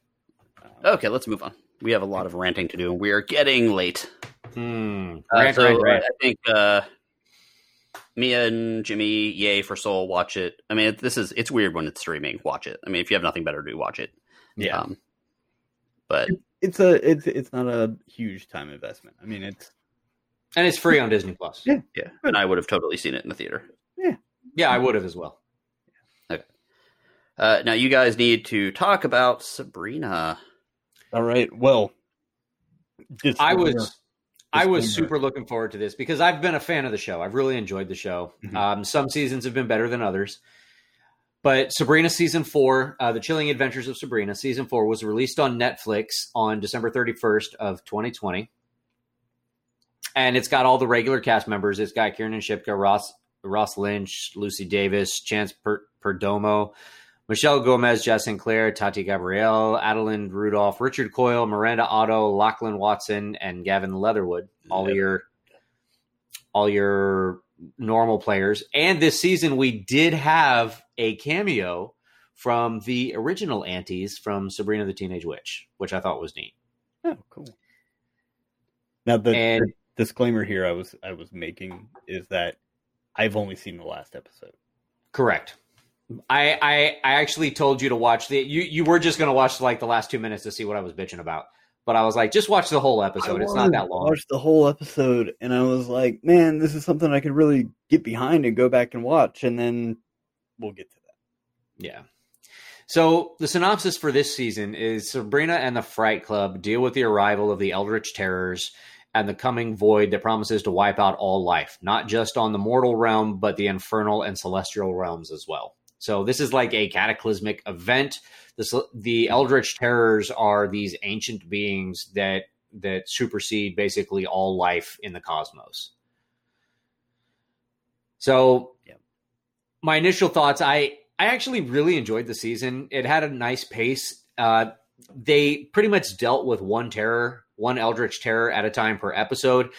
Um, okay, let's move on. We have a lot of ranting to do, and we are getting late. Hmm. Uh, Rant, so rant, rant. I think uh, Mia and Jimmy, yay for Soul, watch it. I mean, this is it's weird when it's streaming. Watch it. I mean, if you have nothing better to do, watch it. yeah, Um, but it's a it's it's not a huge time investment. I mean, it's and it's free on Disney Plus. Yeah. yeah, and I would have totally seen it in the theater. Yeah, yeah, I would have as well. Uh, now you guys need to talk about Sabrina. all right. Well, I disclaimer. was I was super looking forward to this because I've been a fan of the show. I've really enjoyed the show. Mhm. Um, some seasons have been better than others. But Sabrina season four, uh, the Chilling Adventures of Sabrina season four, was released on Netflix on December thirty first of twenty twenty, and it's got all the regular cast members. It's got Kiernan Shipka, Ross Ross Lynch, Lucy Davis, Chance per- Perdomo, Michelle Gomez, Jaz Sinclair, Tati Gabrielle, Adeline Rudolph, Richard Coyle, Miranda Otto, Lachlan Watson, and Gavin Leatherwood. All Yep. your all your normal players. And this season we did have a cameo from the original aunties from Sabrina the Teenage Witch, which I thought was neat. Oh, cool. Now the, And- the disclaimer here I was I was making is that I've only seen the last episode. Correct. I, I I actually told you to watch the you you were just gonna watch like the last two minutes to see what I was bitching about. But I was like, just watch the whole episode. It's not that long. Watch the whole episode, and I was like, "Man, this is something I could really get behind and go back and watch." And then we'll get to that. Yeah. So the synopsis for this season is Sabrina and the Fright Club deal with the arrival of the Eldritch Terrors and the coming void that promises to wipe out all life, not just on the mortal realm, but the infernal and celestial realms as well. So this is like a cataclysmic event. The, s- the Eldritch Terrors are these ancient beings that that supersede basically all life in the cosmos. So my initial thoughts, I I actually really enjoyed the season. It had a nice pace. Uh, they pretty much dealt with one terror, one Eldritch terror at a time per episode.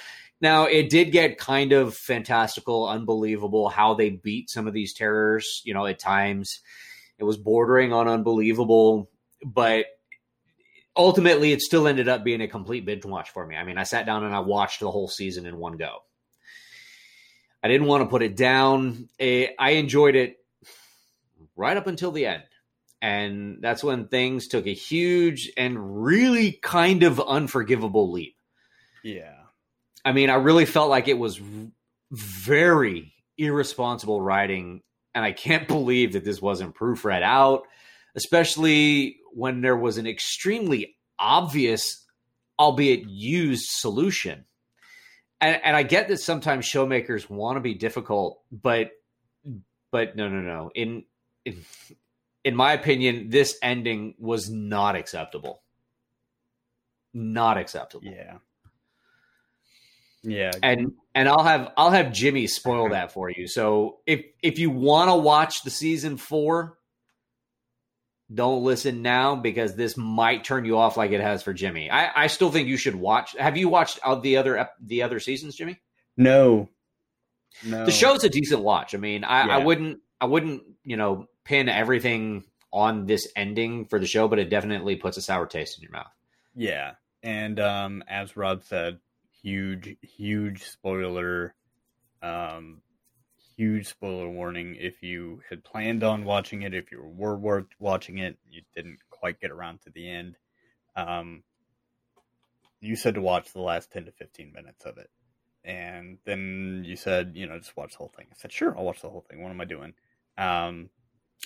Now it did get kind of fantastical, unbelievable how they beat some of these terrors. You know, at times it was bordering on unbelievable, but ultimately it still ended up being a complete binge watch for me. I mean, I sat down and I watched the whole season in one go. I didn't want to put it down. Eh, I enjoyed it right up until the end. And that's when things took a huge and really kind of unforgivable leap. Yeah, I mean, I really felt like it was very irresponsible writing, and I can't <laughs> believe that this wasn't proofread out, especially when there was an extremely obvious, albeit used solution. And, and I get that sometimes showmakers want to be difficult, but but no, no, no. In in in my opinion, this ending was not acceptable. Not acceptable yeah, yeah. and and I'll have I'll have Jimmy spoil that for you. So if if you want to watch the season four, don't listen now because this might turn you off like it has for Jimmy. I, I still think you should watch. Have you watched the other the other seasons, Jimmy? no, no. The show's a decent watch. I mean, I, I wouldn't I wouldn't you know pin everything on this ending for the show, but it definitely puts a sour taste in your mouth. Yeah, and um, as Rob said, huge, huge spoiler. Um, huge spoiler warning. If you had planned on watching it, if you were wor- watching it, you didn't quite get around to the end. Um, you said to watch the last ten to fifteen minutes of it. and then you said, you know, just watch the whole thing. I said, sure, I'll watch the whole thing. What am I doing? Um,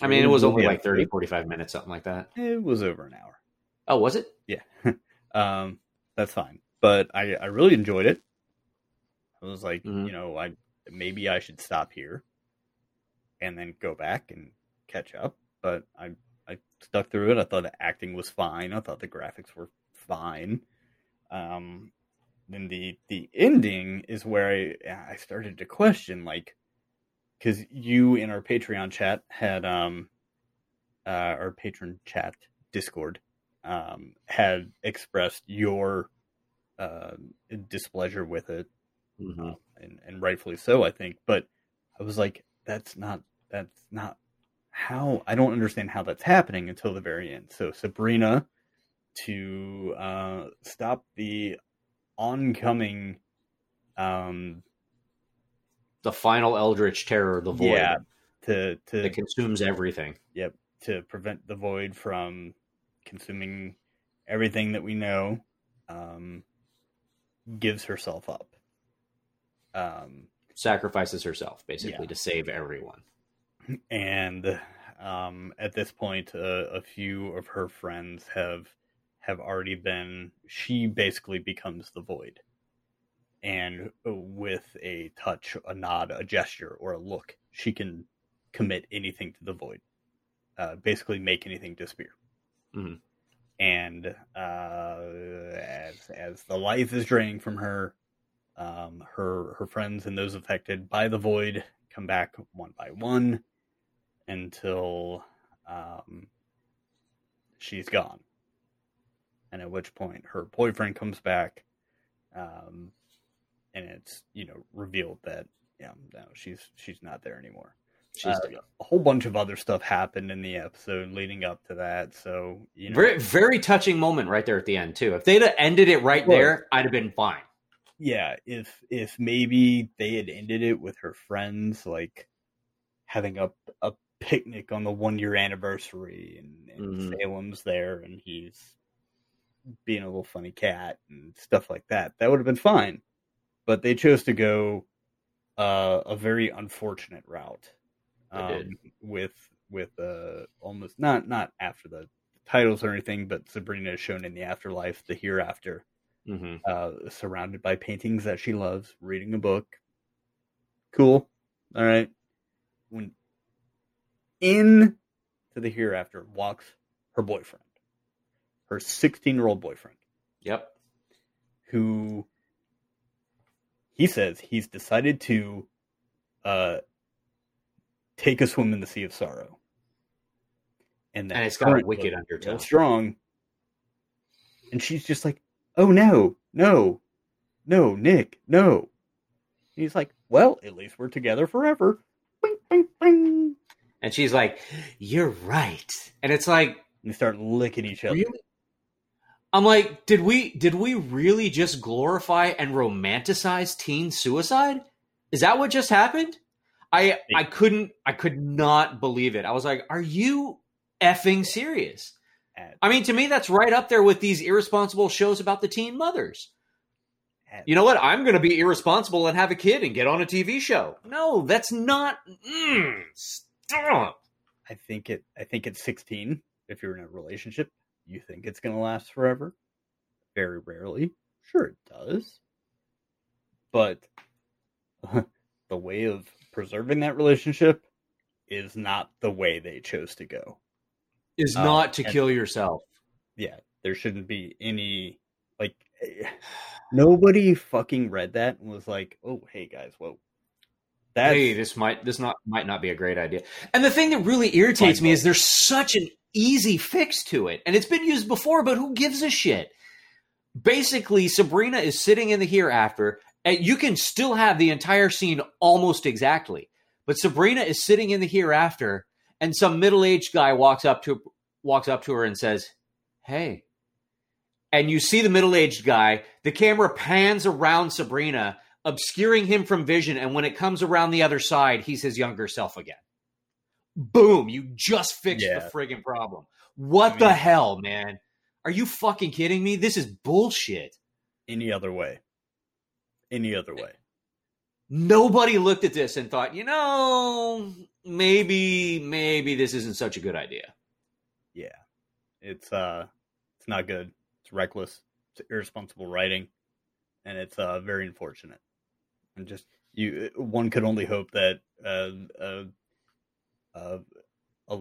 I mean, it was only like 30, 45 minutes, something like that. it was over an hour. Oh, was it? Yeah, <laughs> um, that's fine. But I, I really enjoyed it. I was like, Mhm. you know, I maybe I should stop here and then go back and catch up. But I, I stuck through it. I thought the acting was fine. I thought the graphics were fine. Um, then the the ending is where I I started to question, like, because you in our Patreon chat had um, uh, our patron chat Discord um, had expressed your uh, displeasure with it, Mm-hmm. and, and rightfully so, I think. But I was like, that's not that's not how I don't understand how that's happening until the very end. So Sabrina to uh, stop the oncoming, um, The final Eldritch Terror, the Void, yeah, to to that consumes everything. Yep, to prevent the void from consuming everything that we know, um, gives herself up. Um, Sacrifices herself, basically, Yeah. to save everyone. and um, at this point, uh, a few of her friends have have already been. She basically becomes the void, and with a touch, a nod, a gesture, or a look, she can commit anything to the void. Uh, basically, make anything disappear. Mhm. And uh, as as the life is draining from her, um, her her friends and those affected by the void come back one by one until um, she's gone. And at which point her boyfriend comes back, um, and it's you know revealed that yeah no she's she's not there anymore. Uh, a whole bunch of other stuff happened in the episode leading up to that, so you know very, very touching moment right there at the end too. If they'd have ended it right Well- there, I'd have been fine. yeah if if maybe they had ended it with her friends like having a a picnic on the one year anniversary and, and Mhm. salem's there and he's being a little funny cat and stuff like that that would have been fine but they chose to go uh, a very unfortunate route. Um, with with uh, almost not not after the titles or anything but sabrina is shown in the afterlife the hereafter hmm uh, surrounded by paintings that she loves, reading a book. Cool. All right. When in to the hereafter walks her boyfriend, her 16 year old boyfriend, Yep. who he says he's decided to uh, take a swim in the sea of sorrow. And, And it's got a wicked real strong. And she's just like, oh no, no, no, Nick, no. And he's like, well, at least we're together forever. Bing, bing, bing. And she's like, "You're right." And it's like, And they start licking each other. really? I'm like, did we did we really just glorify and romanticize teen suicide? Is that what just happened? I I couldn't I could not believe it. I was like, are you effing serious? I mean, to me, that's right up there with these irresponsible shows about the teen mothers. You know what? I'm going to be irresponsible and have a kid and get on a TV show. No, that's not. Mm, stop. I think it. I think at 16, if you're in a relationship, you think it's going to last forever. Very rarely, sure it does, but <laughs> the way of preserving that relationship is not the way they chose to go. Is Uh, not to kill yourself. Yeah, there shouldn't be any like. <sighs> Nobody fucking read that and was like, "Oh, hey guys, whoa." That's hey, this might this not might not be a great idea. And the thing that really irritates me is there's such an easy fix to it, and it's been used before, but who gives a shit? Basically, Sabrina is sitting in the hereafter, and you can still have the entire scene almost exactly. But Sabrina is sitting in the hereafter, and some middle aged guy walks up to walks up to her and says, "Hey." And you see the middle aged guy. The camera pans around Sabrina, obscuring him from vision. And when it comes around the other side, he's his younger self again. Boom! You just fixed Yeah. the friggin' problem. What I the hell, man? Are you fucking kidding me? This is bullshit. any other way. Any other way. nobody looked at this and thought, you know, maybe maybe this isn't such a good idea. Yeah, it's uh, it's not good. It's reckless. It's irresponsible writing, and it's uh very unfortunate. And just you, one could only hope that uh, uh, uh a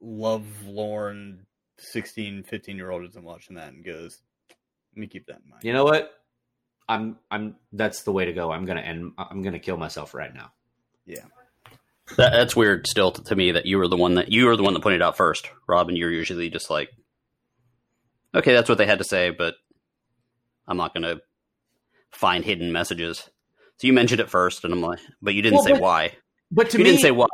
lovelorn 16, 15 year old isn't watching that and goes, "Let me keep that in mind." You know what? I'm I'm that's the way to go. I'm gonna end. I'm gonna kill myself right now. Yeah. That, that's weird still to, to me that you were the one that you were the one that pointed out first, Robin. You're usually just like, okay, that's what they had to say, but I'm not going to find hidden messages. So you mentioned it first, and I'm like, but you didn't Well, say but why. But to you me, didn't say why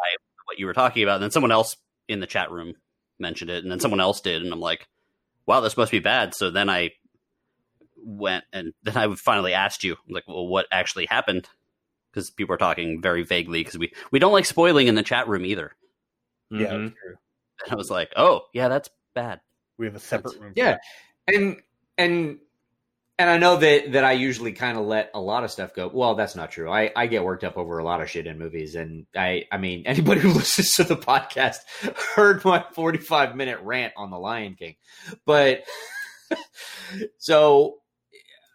what you were talking about. And then someone else in the chat room mentioned it, and then someone else did, and I'm like, wow, this must be bad. So then I went and <laughs> then I finally asked you, like, well, what actually happened? Because people are talking very vaguely because we we don't like spoiling in the chat room either. Yeah, Mhm. that's true. And I was like, oh yeah, that's bad. We have a separate room. for Yeah. that. and and and I know that that I usually kind of let a lot of stuff go. Well, that's not true. I I get worked up over a lot of shit in movies, and I I mean <laughs> anybody who listens to the podcast <laughs> heard my forty five minute rant on the Lion King, but so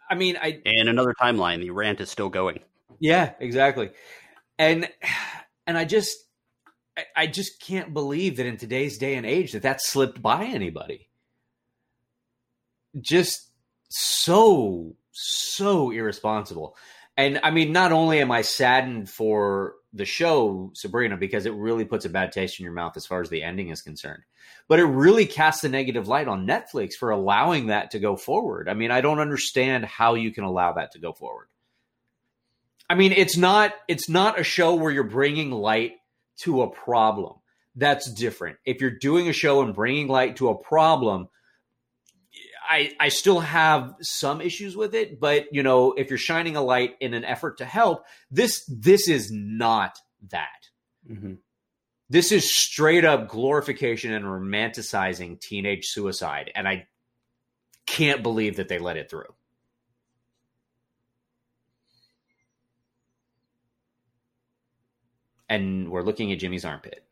I mean I In another timeline, the rant is still going. yeah, exactly. And and I just I just can't believe that in today's day and age that that slipped by anybody. Just so so irresponsible. And I mean, not only am I saddened for the show Sabrina because it really puts a bad taste in your mouth as far as the ending is concerned, but it really casts a negative light on Netflix for allowing that to go forward. I mean, I don't understand how you can allow that to go forward. I mean, it's not it's not a show where you're bringing light to a problem. That's different. If you're doing a show and bringing light to a problem, I I still have some issues with it, but you know, if you're shining a light in an effort to help, this this is not that. Mhm. This is straight up glorification and romanticizing teenage suicide, and I can't believe that they let it through. And we're looking at Jimmy's armpit.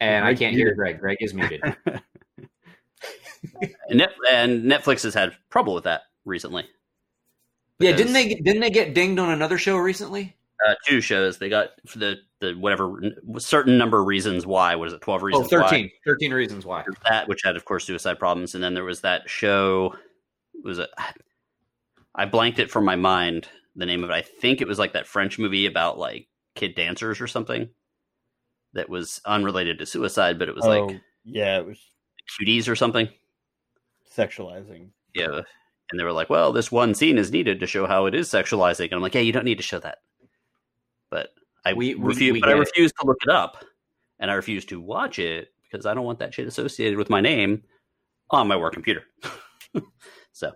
And I can't hear. Greg. Greg is muted. <laughs> And, Netflix has had trouble with that recently. yeah, didn't they didn't they get dinged on another show recently? Uh, two shows they got for the the whatever certain number of reasons why. What is it? Twelve reasons. 13. Why. 13 reasons why. That which had of course suicide problems and then there was that show was it i blanked it from my mind the name of it i think it was like that french movie about like kid dancers or something that was unrelated to suicide but it was oh, like yeah, it was cuties or something sexualizing. yeah and they were like well this one scene is needed to show how it is sexualizing and i'm like yeah you don't need to show that but i We- we- refuse we but i get it. refuse to look it up and i refuse to watch it because i don't want that shit associated with my name on my work computer <laughs> so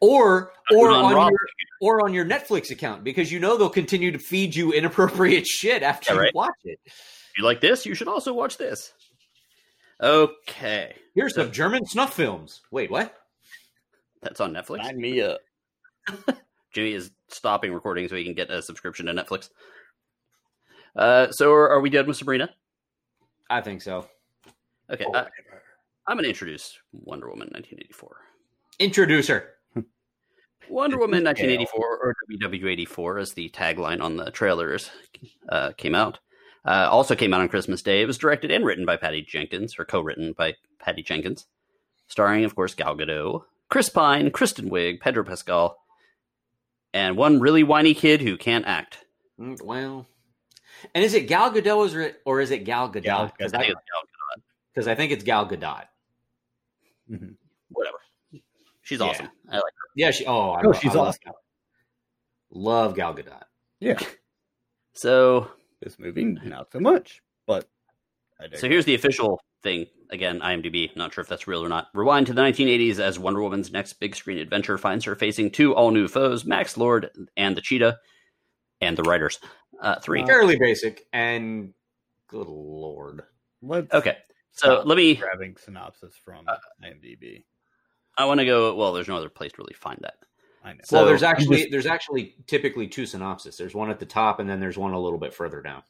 Or or on on your or on your Netflix account because you know they'll continue to feed you inappropriate <laughs> shit after Yeah, you watch it. If you like this, you should also watch this. Okay, Here's some German snuff films. Wait, what? that's on Netflix. Sign me up. <laughs> Jimmy is stopping recording so he can get a subscription to Netflix. Uh, so are, are we done with Sabrina? I think so. Okay, Oh, uh, I'm going to introduce Wonder Woman 1984. Introduce her. <laughs> Wonder Woman 1984 or WW84 as the tagline on the trailers uh, came out. Uh, also came out on Christmas Day. It was directed and written by Patty Jenkins, or co-written by Patty Jenkins, starring, of course, Gal Gadot, Chris Pine, Kristen Wiig, Pedro Pascal, and one really whiny kid who can't act. Mm, Well, and is it Gal Gadot or is it, or is it Gal Gadot? Because I I, think it's Gal Gadot. 'cause I think it's Gal Gadot. Mhm. Whatever. She's Yeah. awesome. I like her. Yeah, she. Oh, I, Oh, lo- she's I love awesome. Gal. Love Gal Gadot. Yeah, So, this movie not so much, but I so here's the official thing. Again, IMDb. Not sure if that's real or not. Rewind to the 1980s as Wonder Woman's next big screen adventure finds her facing two all new foes: Max Lord and the Cheetah, and the writers. Uh, three. Fairly basic and good lord. Let's Okay, so let me. grabbing synopsis from Uh, IMDb. I want to go. Well, there's no other place to really find that. I know. So- well, there's actually just- there's actually typically two synopses. There's one at the top, and then there's one a little bit further down.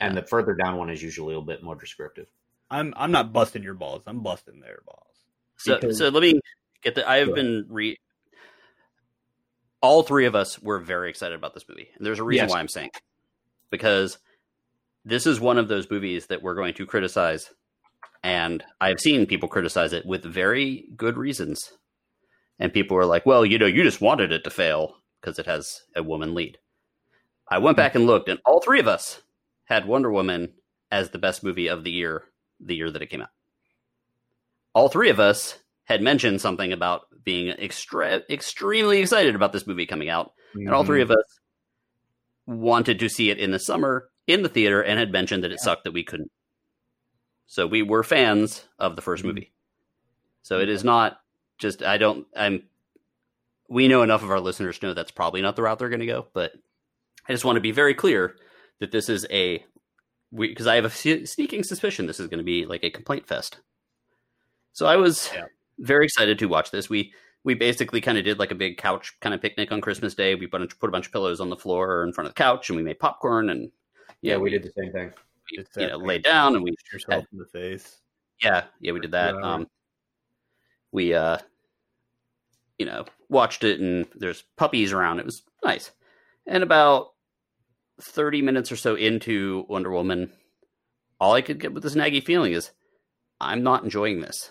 And the further down one is usually a little bit more descriptive. I'm I'm not busting your balls. I'm busting their balls. So, Because- so let me get the. I have been re. All three of us were very excited about this movie, and there's a reason Yes. why I'm saying, because this is one of those movies that we're going to criticize, and I've seen people criticize it with very good reasons, and people were like, "Well, you know, you just wanted it to fail because it has a woman lead." I went back and looked, and all three of us had Wonder Woman as the best movie of the year, the year that it came out all three of us had mentioned something about being extra- extremely excited about this movie coming out, and all three of us wanted to see it in the summer in the theater and had mentioned that it sucked that we couldn't. So we were fans of the 1st Mhm. movie. So it is not just I don't I'm we know enough of our listeners know that's probably not the route they're going to go, but I just want to be very clear that this is a we because I have a sneaking suspicion this is going to be like a complaint fest. So I was Yeah. very excited to watch this. We we basically kind of did like a big couch kind of picnic on Christmas Day. We put a, put a bunch of pillows on the floor in front of the couch, and we made popcorn and Yeah, we did the same thing. we, Just you know thing. laid down and we yourself in the face. yeah yeah we did that. Um, we uh you know watched it and there's puppies around. It was nice. And about thirty minutes or so into Wonder Woman, all I could get with this naggy feeling is I'm not enjoying this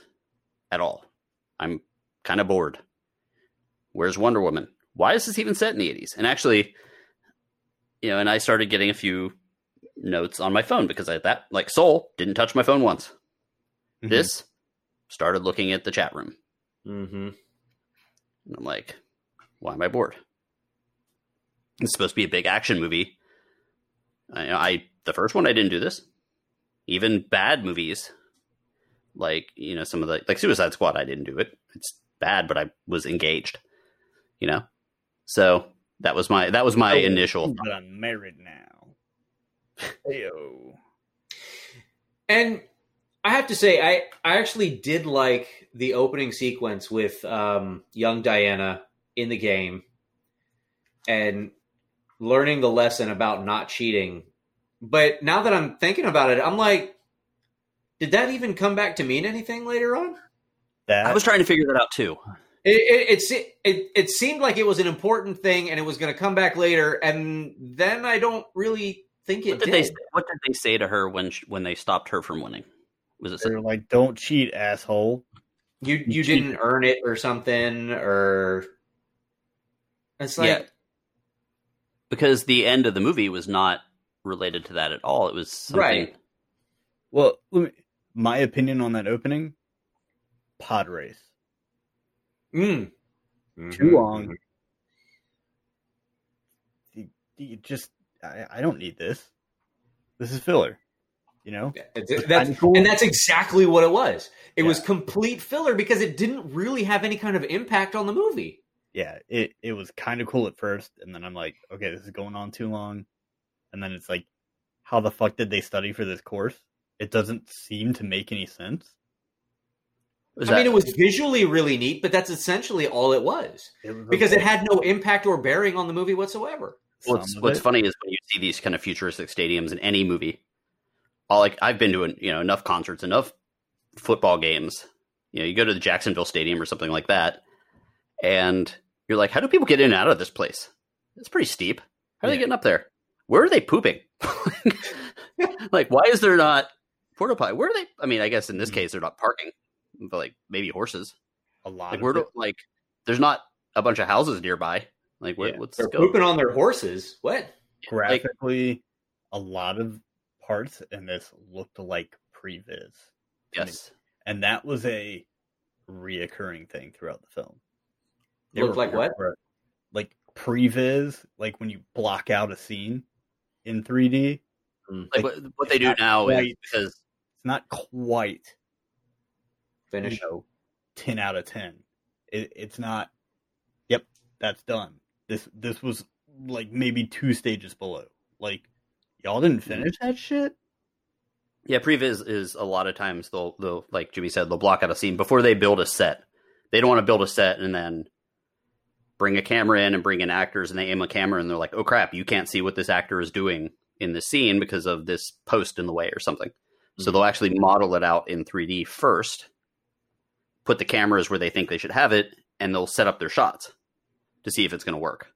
at all. I'm kind of bored. Where's Wonder Woman? Why is this even set in the 80s? And actually, you know, and I started getting a few notes on my phone because I that like Soul didn't touch my phone once. Mhm. This started looking at the chat room. Mm-hmm. And I'm like, why am I bored? It's supposed to be a big action movie. I, I the first one I didn't do this. Even bad movies, like you know some of the like Suicide Squad, I didn't do it. It's bad, but I was engaged. You know, so that was my that was my Oh, initial. But I'm married now. <laughs> Heyo. And I have to say, I I actually did like the opening sequence with um, young Diana in the game and learning the lesson about not cheating. But now that I'm thinking about it, I'm like, did that even come back to mean anything later on? That I was trying to figure that out too. It it, it it it seemed like it was an important thing, and it was going to come back later. And then I don't really think it What did did. they What did they say to her when sh when they stopped her from winning? Was it they're like, "Don't cheat, asshole." you You you didn't earn it or something or it's like Yeah. because the end of the movie was not related to that at all. It was something. Right. Well, let me, my opinion on that opening: pod race. mm. Too long. You, you just, I, I don't need this. This is filler. You know. It's- It's that's, kinda cool. and that's exactly what it was. It was complete filler because it didn't really have any kind of impact on the movie. yeah, it it was kind of cool at first, and then I'm like, okay, this is going on too long, and then it's like, how the fuck did they study for this course? It doesn't seem to make any sense. Was I mean, it was visually really neat, but that's essentially all it was It was because it had no impact or bearing on the movie whatsoever. what's what's funny is when you see these kind of futuristic stadiums in any movie. All like I've been to an, you know enough concerts, enough football games. You know, you go to the Jacksonville Stadium or something like that, and you're like, how do people get in and out of this place? It's pretty steep. How are they getting up there? Where are they pooping? <laughs> like, why is there not porta potty? Where are they? I mean, I guess in this Mhm. case they're not parking, but like maybe horses. a lot. Like, of where do like? There's not a bunch of houses nearby. Like, where, Yeah. what's They're go? pooping on their horses. What? like- graphically, a lot of parts in this looked like previs. Yes. and that was a reoccurring thing throughout the film. They Looked like what? were- Like previs, like when you block out a scene in 3D. Mm. Like, Like, what, what they do not now is because It's not quite Finish. you know, 10 out of 10. It, it's not, yep, that's done. This this was like maybe two stages below. Like, y'all didn't finish that shit? yeah, previs is a lot of times they'll they'll like Jimmy said they'll block out a scene before they build a set. They don't want to build a set and then bring a camera in and bring in actors and they aim a camera and they're like, oh crap, you can't see what this actor is doing in this scene because of this post in the way or something. So Mhm. they'll actually model it out in 3D first, put the cameras where they think they should have it, and they'll set up their shots to see if it's going to work.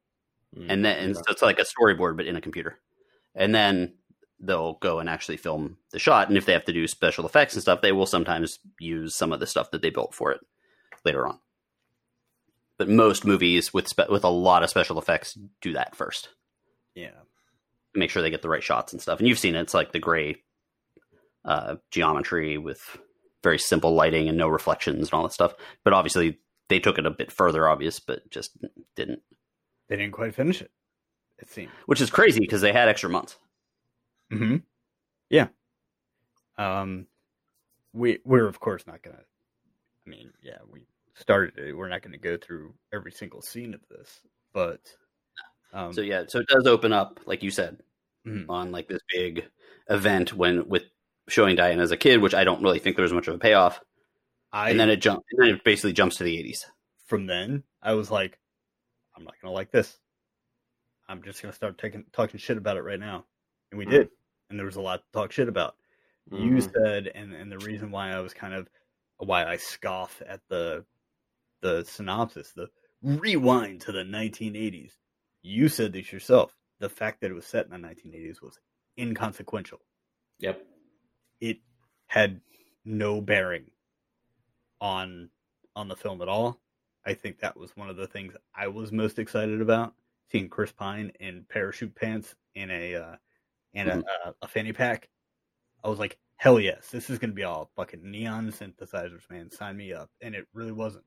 And then and so it's like a storyboard, but in a computer. And then they'll go and actually film the shot. And if they have to do special effects and stuff, they will sometimes use some of the stuff that they built for it later on. But most movies with spe- with a lot of special effects do that first. Yeah. Make sure they get the right shots and stuff. And you've seen it; it's like the gray uh, geometry with very simple lighting and no reflections and all that stuff. But obviously, they took it a bit further, obvious, but just didn't. They didn't quite finish it. It seemed. Which is crazy because they had extra months. Mm-hmm. Yeah. Um, we we're of course not gonna. I mean, yeah, we started it. We're not to go through every single scene of this, but um, So yeah, so it does open up, like you said, mhm. on like this big event when with showing Diana as a kid, which I don't really think there was much of a payoff. I and then it jump, and then it basically jumps to the eighties. from then I was like, I'm not gonna like this. I'm just gonna start taking talking shit about it right now, and we Mhm. did, and there was a lot to talk shit about. You Mhm. said, and and the reason why I was kind of why I scoff at the the synopsis, the rewind to the 1980s. You said this yourself. The fact that it was set in the 1980s was inconsequential. Yep. It had no bearing on on the film at all. I think that was one of the things I was most excited about seeing Chris Pine in parachute pants in a uh, and a, uh, a fanny pack. I was like, hell yes, this is gonna be all fucking neon synthesizers, man. Sign me up, and it really wasn't.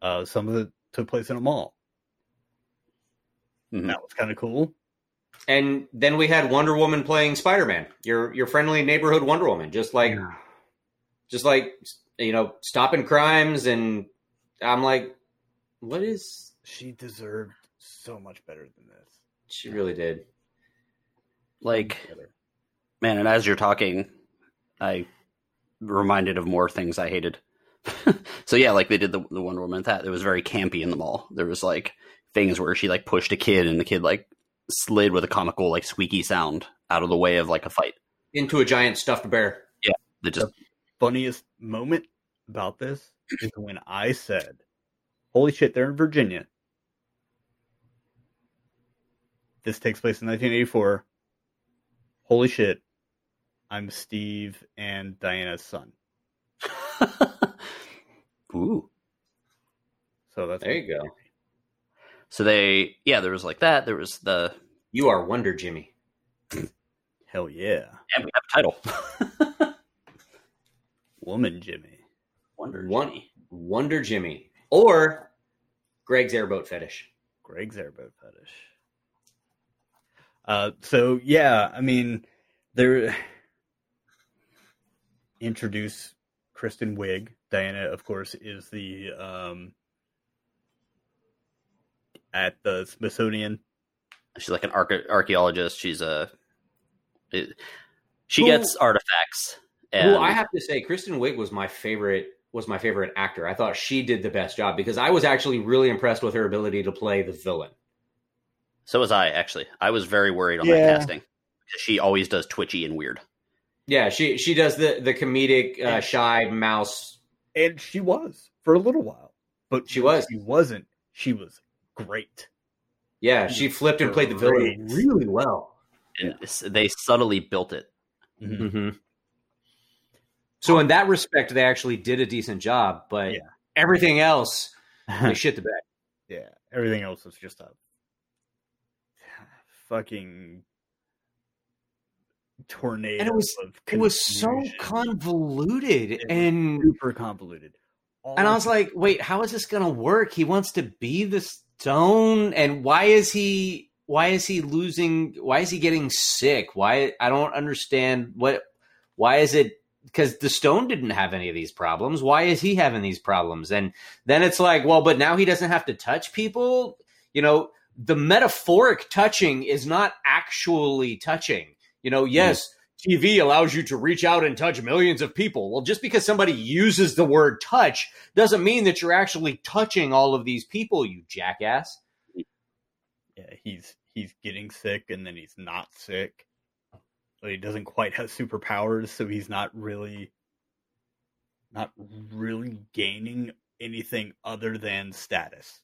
Uh, some of it took place in a mall. Mhm. That was kind of cool. And then we had Wonder Woman playing Spider Man, your your friendly neighborhood Wonder Woman, just like just like you know stopping crimes. And I'm like, what is? She deserved so much better than this. She really did. Like man, and as you're talking, I reminded of more things I hated. <laughs> so yeah, like they did the, the Wonder Woman that it was very campy in the mall. There was like things where she like pushed a kid and the kid like slid with a comical like squeaky sound out of the way of like a fight. Into a giant stuffed bear. Yeah, that just funniest moment about this is when I said, "Holy shit, they're in Virginia." This takes place in 1984. Holy shit, I'm Steve and Diana's son. <laughs> ooh. So that's There you go. So they yeah, there was like that. There was the You are Wonder Jimmy. <clears throat> Hell yeah, and we have a title. <laughs> woman Jimmy. Wonder One- Jimmy. Wonder Jimmy. Or Greg's airboat fetish. Greg's airboat fetish. Uh, so yeah, I mean, they're introduce Kristen Wiig. Diana, of course, is the um at the Smithsonian. She's like an arche- archaeologist. She's a it, she Who- gets artifacts. And Well, I have to say, Kristen Wiig was my favorite. Was my favorite actor. I thought she did the best job because I was actually really impressed with her ability to play the villain. So was I actually. I was very worried on Yeah. that casting. because She always does twitchy and weird. Yeah, she she does the the comedic uh, shy mouse. And she was for a little while. But She was. She wasn't. She was great. Yeah, she flipped and played the villain really well. And s- they subtly built it. Mm-hmm. So in that respect, they actually did a decent job, but Yeah. everything else they <laughs> shit the bed. Yeah, everything else was just a fucking tornado. And it was- It was so convoluted, and super convoluted. All and I was like, wait, how is this going to work? He wants to be the stone, and why is he? Why is he losing? Why is he getting sick? Why I don't understand what. Why is it? Because the stone didn't have any of these problems. Why is he having these problems? And then it's like, well, but now he doesn't have to touch people. You know, the metaphoric touching is not actually touching. You know, yes, TV allows you to reach out and touch millions of people. Well, just because somebody uses the word touch doesn't mean that you're actually touching all of these people, you jackass. Yeah, he's he's getting sick and then he's not sick. But he doesn't quite have superpowers, so he's not really not really gaining anything other than status.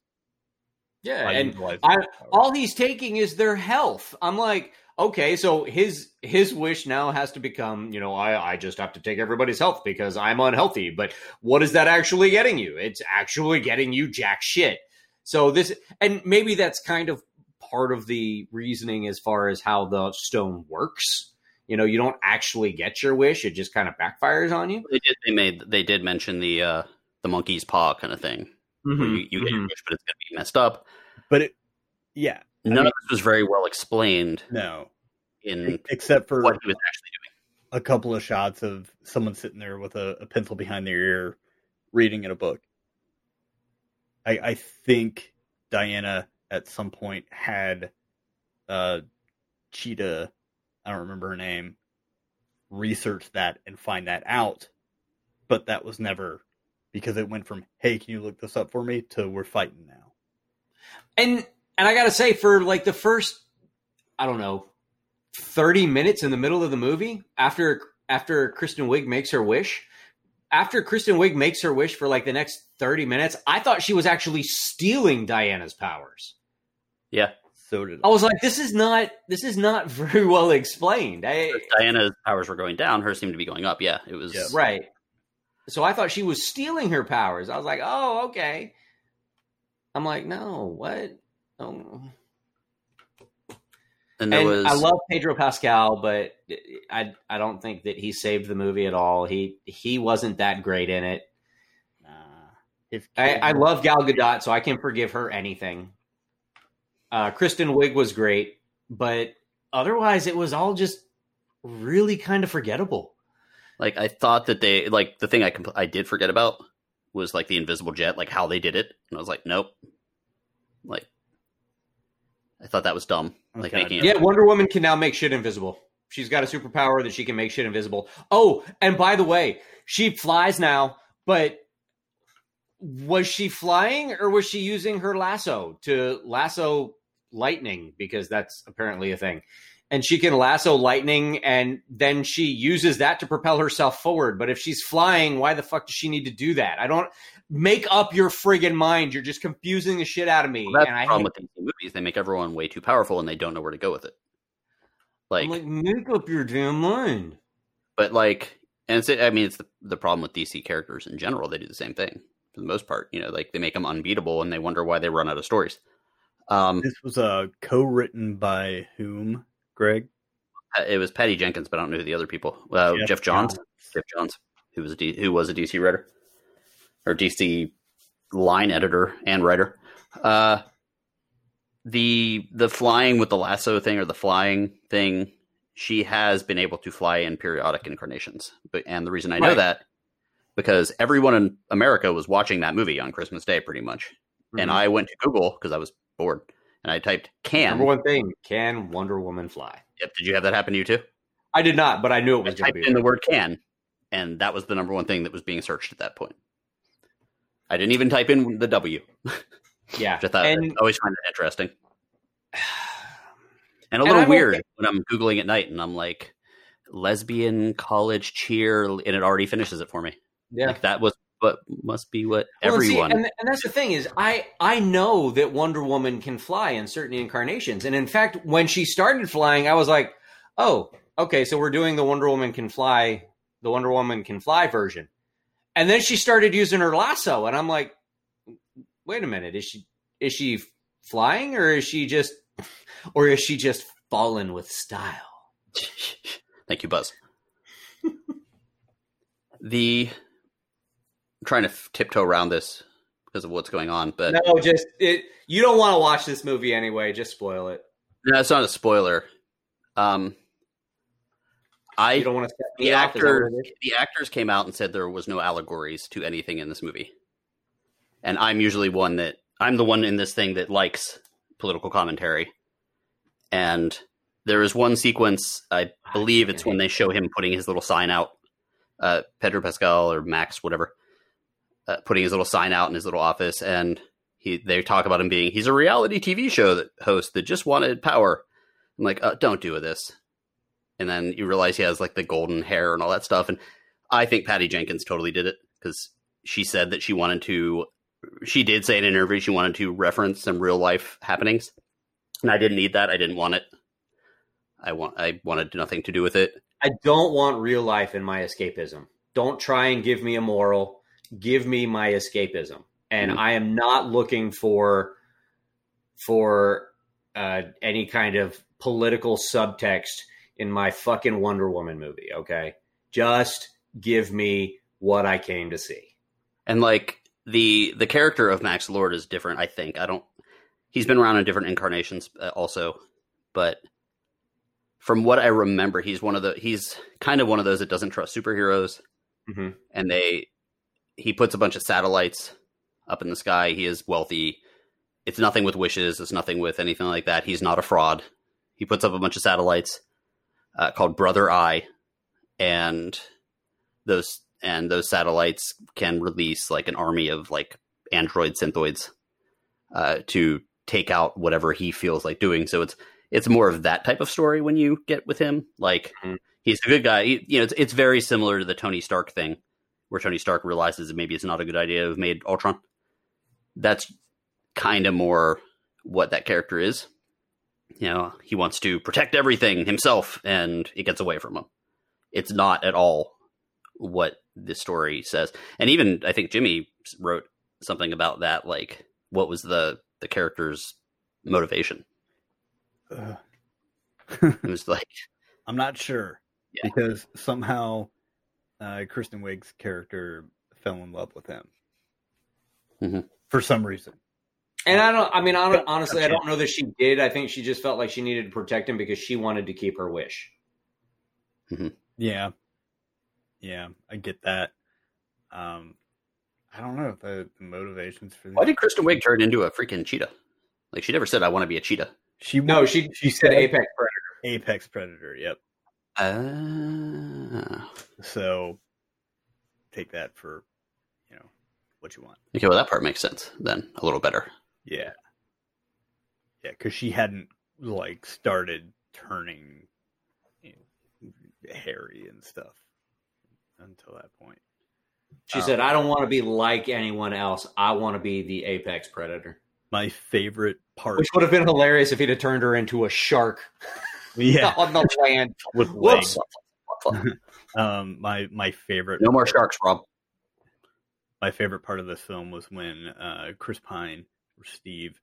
Yeah, by and I, all he's taking is their health. I'm like, okay, so his his wish now has to become, you know, I I just have to take everybody's health because I'm unhealthy. But what is that actually getting you? It's actually getting you jack shit. So this and maybe that's kind of part of the reasoning as far as how the stone works. You know, you don't actually get your wish; it just kind of backfires on you. They did. They made. They did mention the uh, the monkey's paw kind of thing. Where you, you get your wish, but it's going to be messed up. but it yeah, I None mean- of this was very well explained no. in Except for what he was actually doing. a couple of shots of someone sitting there with a, a pencil behind their ear reading in a book. I, I think Diana at some point had uh, Cheetah, I don't remember her name, research that and find that out, but that was never because it went from "Hey, can you look this up for me?" to "We're fighting now." and and I gotta say, for like the first, I don't know, thirty minutes in the middle of the movie, after after Kristen Wiig makes her wish, after Kristen Wiig makes her wish for like the next thirty minutes, I thought she was actually stealing Diana's powers. Yeah, So did I was like, this is not this is not <laughs> very well explained. I, Diana's powers were going down. Hers seemed to be going up. Yeah, it was. Yeah. right. So I thought she was stealing her powers. I was like, oh, okay. I'm like, no, what? Oh. And there and was. I love Pedro Pascal, but I I don't think that he saved the movie at all. He he wasn't that great in it. Nah. If I, I love Gal Gadot, so I can forgive her anything. Uh, Kristen Wiig was great, but otherwise, it was all just really kind of forgettable. Like I thought that they like the thing I compl- I did forget about was like the invisible jet, like how they did it, and I was like, nope. Like, I thought that was dumb. Like Okay. making it. Yeah, Wonder Woman can now make shit invisible. She's got a superpower that she can make shit invisible. Oh, and by the way, she flies now, but was she flying or was she using her lasso to lasso lightning? Because that's apparently a thing. And she can lasso lightning and then she uses that to propel herself forward. But if she's flying, why the fuck does she need to do that? I don't make up your friggin' mind. You're just confusing the shit out of me. Well, that's and the I problem hate with these movies. They make everyone way too powerful, and they don't know where to go with it. Like, I'm like, make up your damn mind. but like, and it's, I mean, it's the the problem with DC characters in general. They do the same thing for the most part. You know, like they make them unbeatable, and they wonder why they run out of stories. Um, This was uh, co-written by whom? Greg it was Patty Jenkins, but I don't know who the other people. Uh, Geoff, Johns. Geoff Johns, who was a D, who was a DC writer or DC line editor and writer. Uh, the the flying with the lasso thing or the flying thing, she has been able to fly in periodic incarnations. But and the reason I know Right. that because everyone in America was watching that movie on Christmas Day, pretty much. And Mhm. I went to Google because I was bored, and I typed "can." Number one thing: Can Wonder Woman fly? Yep. Did you have that happen to you too? I did not, but I knew it was to typed be. in the word can, and that was the number one thing that was being searched at that point. I didn't even type in the W, <laughs> which yeah, I thought and I always find it interesting <sighs> and a little weird when I'm googling at night and I'm like lesbian college cheer, and it already finishes it for me. yeah. Like that was what must be what Well, and see, everyone. and, and that's the thing is, I I know that Wonder Woman can fly in certain incarnations, and in fact, when she started flying, I was like, oh, okay, so we're doing the Wonder Woman can fly, the Wonder Woman can fly version, and then she started using her lasso, and I'm like, wait a minute, is she is she flying or is she just <laughs> or is she just fallen with style? <laughs> Thank you, Buzz. <laughs> the trying to tiptoe around this because of what's going on, but No, just it. You don't want to watch this movie anyway. Just spoil it. no, it's not a spoiler. Um, I You don't want to the. Actor what it is? the actors came out and said there was no allegories to anything in this movie and i'm usually one that i'm the one in this thing that likes political commentary and there is one sequence, I believe it's when they show him putting his little sign out, uh, Pedro Pascal or Max, whatever, uh, putting his little sign out in his little office, and he they talk about him being he's a reality TV show that host that just wanted power. I'm like, uh, don't do this. And then you realize he has like the golden hair and all that stuff, and I think Patty Jenkins totally did it because she said that she wanted to. She did say in an interview she wanted to reference some real life happenings, and I didn't need that. I didn't want it. I want. I wanted nothing to do with it. I don't want real life in my escapism. Don't try and give me a moral. Give me my escapism. And Mhm. I am not looking for for uh, any kind of political subtext in my fucking Wonder Woman movie. Okay, just give me what I came to see. And like the the character of Max Lord is different. I think I don't. He's been around in different incarnations uh, also, but from what I remember, he's one of the he's kind of one of those that doesn't trust superheroes, Mm-hmm. and they he puts a bunch of satellites up in the sky. He is wealthy. It's nothing with wishes. It's nothing with anything like that. He's not a fraud. He puts up a bunch of satellites uh, called Brother Eye, and those and those satellites can release like an army of like android synthoids uh, to take out whatever he feels like doing. So it's it's more of that type of story when you get with him. Like Mhm. he's a good guy. He- you know, it's it's very similar to the Tony Stark thing, where Tony Stark realizes that maybe it's not a good idea to have made Ultron. That's kind of more what that character is. You know, he wants to protect everything himself, and it gets away from him. It's not at all what this story says. And even I think Jimmy wrote something about that. Like, what was the the character's motivation? Ugh. It was like, <laughs> I'm not sure Yeah. because somehow uh, Kristen Wiig's character fell in love with him Mhm. for some reason. And I don't. I mean, hon- But- honestly, I don't know that she did. I think she just felt like she needed to protect him because she wanted to keep her wish. Yeah, yeah, I get that. Um, I don't know the, the motivations for why did Kristen Wiig turn into a freaking cheetah? Like, she never said, "I want to be a cheetah." she No, she she said said apex predator. apex predator. Yep. Uh, <sighs> So take that for you know what you want. okay, well, that part makes sense then a little better. Yeah. Yeah, because she hadn't like started turning you know, hairy and stuff until that point. She Oh. said, "I don't want to be like anyone else. I want to be the apex predator." My favorite part, Which would have been hilarious if he'd have turned her into a shark yeah, <laughs> on the land. with Whoops. <laughs> legs. Um, my my favorite, No more sharks, Rob. my favorite part of this film was when uh, Chris Pine or Steve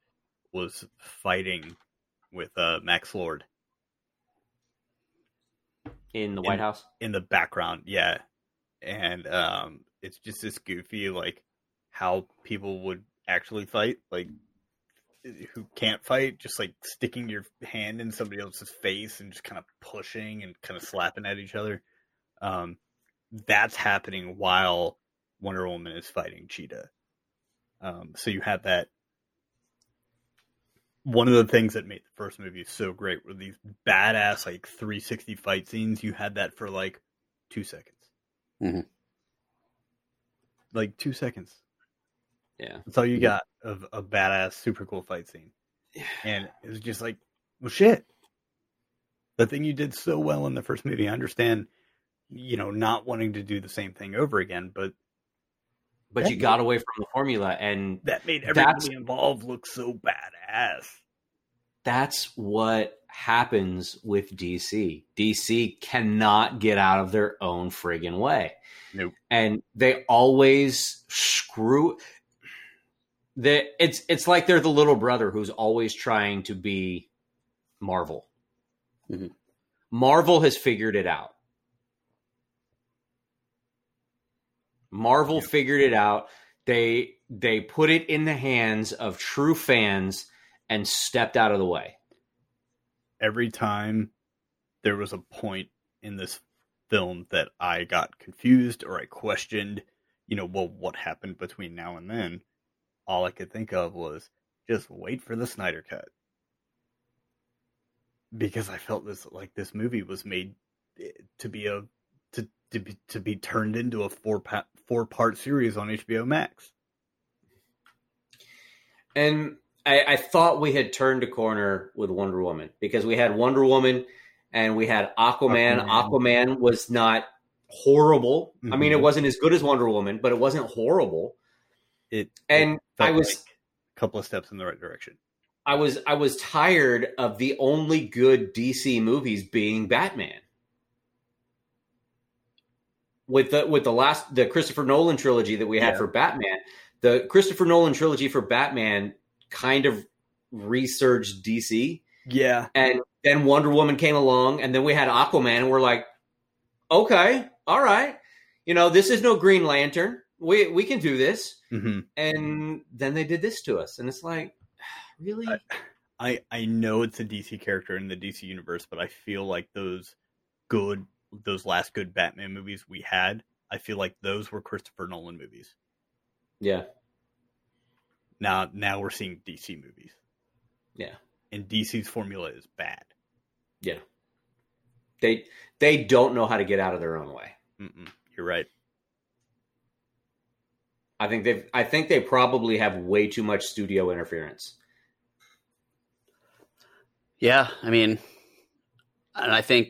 was fighting with uh, Max Lord In the White House. in the background, yeah. And um it's just this goofy like how people would actually fight, like who can't fight, just like sticking your hand in somebody else's face and just kind of pushing and kind of slapping at each other. Um that's happening while Wonder Woman is fighting Cheetah. Um so you have that one of the things that made the first movie so great were these badass like 360 fight scenes. You had that for like two seconds. Mhm. Like two seconds. Yeah. That's all you got of a badass, super cool fight scene. And it was just like, well, shit. The thing you did so well in the first movie, I understand, you know, not wanting to do the same thing over again, but But you got away from the formula, and that made everybody involved look so badass. that's what happens with DC. DC cannot get out of their own friggin' way. Nope. And they always screw the it's it's like they're the little brother who's always trying to be Marvel. Mhm. Marvel has figured it out. Marvel Yeah. figured it out. They they put it in the hands of true fans and stepped out of the way. every time there was a point in this film that I got confused or I questioned, you know, well, what happened between now and then, all I could think of was just wait for the Snyder cut. because I felt this like this movie was made eh, to be a to to be to be turned into a four pa- four part series on HBO Max. And I, I thought we had turned a corner with Wonder Woman because we had Wonder Woman and we had Aquaman. Aquaman. Aquaman, was not horrible. I mean, it Mhm. wasn't as good as Wonder Woman, but it wasn't horrible. It And it I was like a couple of steps in the right direction. I was I was tired of the only good DC movies being Batman. With the with the last the Christopher Nolan trilogy that we had Yeah. for Batman, the Christopher Nolan trilogy for Batman kind of resurged DC, Yeah, and then Wonder Woman came along, and then we had Aquaman, and we're like, okay, all right, you know, this is no Green Lantern, we we can do this, hmm and then they did this to us, and it's like, <sighs> really. I- I I know it's a DC character in the DC universe, but I feel like those good those last good Batman movies we had, I feel like those were Christopher Nolan movies. yeah. Now now we're seeing DC movies. Yeah. And DC's formula is bad. Yeah. They they don't know how to get out of their own way. Mm-mm, you're right. I think they've. I think they probably have way too much studio interference. Yeah, I mean, and I think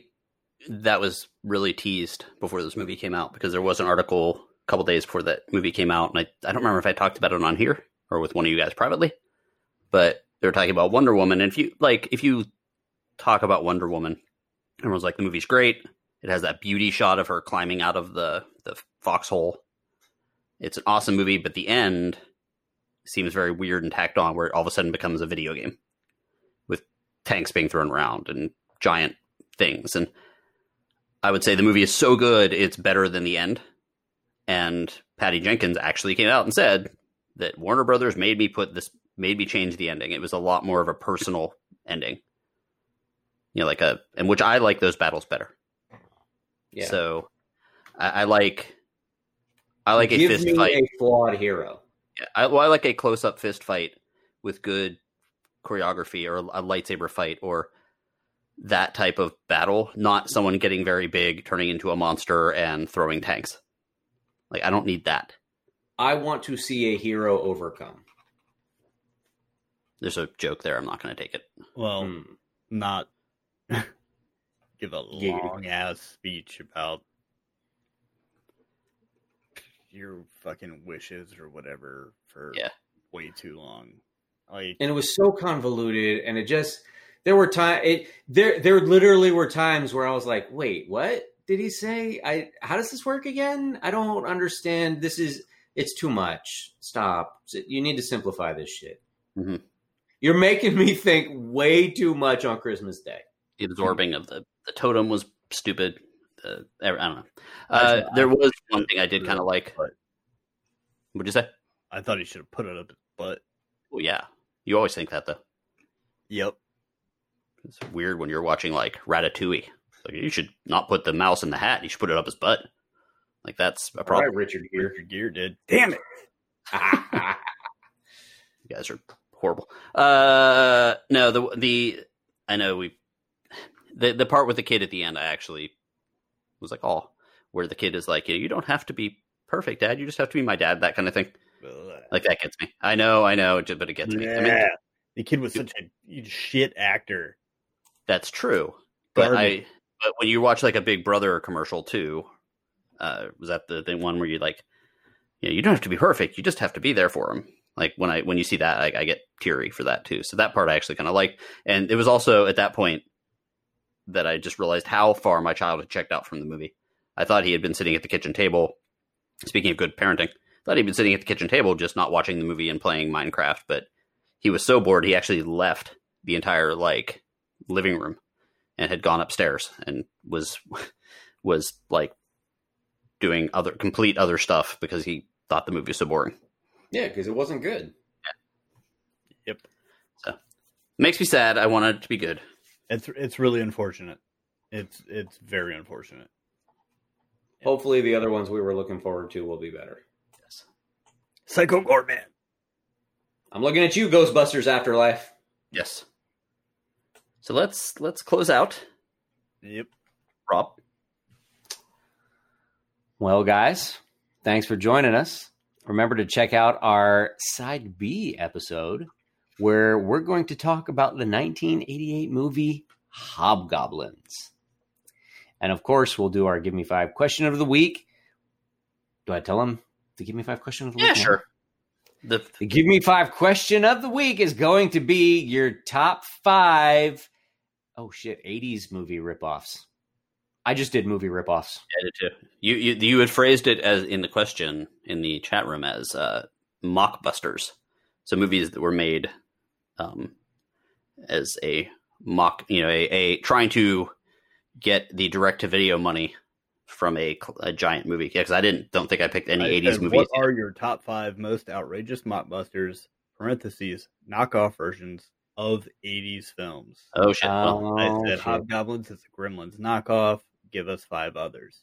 that was really teased before this movie came out because there was an article a couple days before that movie came out, and I, I don't remember if I talked about it on here or with one of you guys privately, but they were talking about Wonder Woman. And if you like, if you talk about Wonder Woman, everyone's like, the movie's great. It has that beauty shot of her climbing out of the the foxhole. It's an awesome movie, but the end seems very weird and tacked on, where it all of a sudden becomes a video game with tanks being thrown around and giant things. And I would say the movie is so good, it's better than the end. And Patty Jenkins actually came out and said that Warner Brothers made me put this, made me change the ending. It was a lot more of a personal ending. You know, like a, and which I like those battles better. Yeah. So I, I like, I like a Give fist me fight. a flawed hero. Yeah, I, well, I like a close up fist fight with good choreography or a lightsaber fight or that type of battle, not someone getting very big, turning into a monster and throwing tanks. Like, I don't need that. I want to see a hero overcome. There's a joke there. I'm not going to take it. Well, Hmm. not <laughs> give a long ass speech about your fucking wishes or whatever for Yeah. way too long. Like And it was so convoluted and it just there were time it there there literally were times where I was like, "Wait, what did he say? I how does this work again? I don't understand. This is it's too much. Stop. You need to simplify this shit." Mhm. You're making me think way too much on Christmas Day. The absorbing of the, the totem was stupid. The, I don't know. Uh, there was one thing I did kind of like. What'd you say? I thought he should have put it up his butt. Well, yeah. You always think that, though. Yep. It's weird when you're watching like Ratatouille. Like you should not put the mouse in the hat. You should put it up his butt. Like that's a problem. right, Richard Gere. Richard Gere did. Damn it. <laughs> You guys are horrible. Uh, no, the the I know we the the part with the kid at the end. I actually was like, oh, where the kid is like, you don't have to be perfect, Dad. You just have to be my dad. That kind of thing. Like that gets me. I know, I know, but it gets me. I mean, Yeah. the kid was such a shit actor. That's true. But I but when you watch like a Big Brother commercial too, uh was that the, the one where you like you know, you don't have to be perfect, you just have to be there for him. Like when I when you see that I, I get teary for that too. So that part I actually kind of liked. And it was also at that point that I just realized how far my child had checked out from the movie. I thought he had been sitting at the kitchen table. Speaking of good parenting, I thought he'd been sitting at the kitchen table just not watching the movie and playing Minecraft, but he was so bored he actually left the entire like living room and had gone upstairs and was <laughs> was like doing other complete other stuff because he thought the movie was so boring. yeah, because it wasn't good. Yeah. Yep. Makes me sad. I wanted it to be good. It's it's really unfortunate. It's it's very unfortunate. Hopefully, the other ones we were looking forward to will be better. Yes. Psycho Goreman. I'm looking at you, Ghostbusters Afterlife. Yes. So let's let's close out. Yep. Rob. Well, guys, thanks for joining us. Remember to check out our Side B episode where we're going to talk about the 1988 movie Hobgoblins. And of course, we'll do our Give Me Five question of the week. Do I tell them the Give Me Five question of the Yeah, week? now? sure. The The Give Me Five question of the week is going to be your top five. Oh shit, 80s movie ripoffs. I just did movie ripoffs. I did too. You, you you had phrased it as in the question in the chat room as uh, mockbusters. So movies that were made um, as a mock, you know, a, a trying to get the direct to video money from a, a giant movie. Yeah, because I didn't don't think I picked any I eighties movies. What are your top five most outrageous mockbusters? Parentheses knockoff versions of '80s films. oh shit! Well, Oh, I said shit. Hobgoblins is a Gremlins knockoff. Give us five others.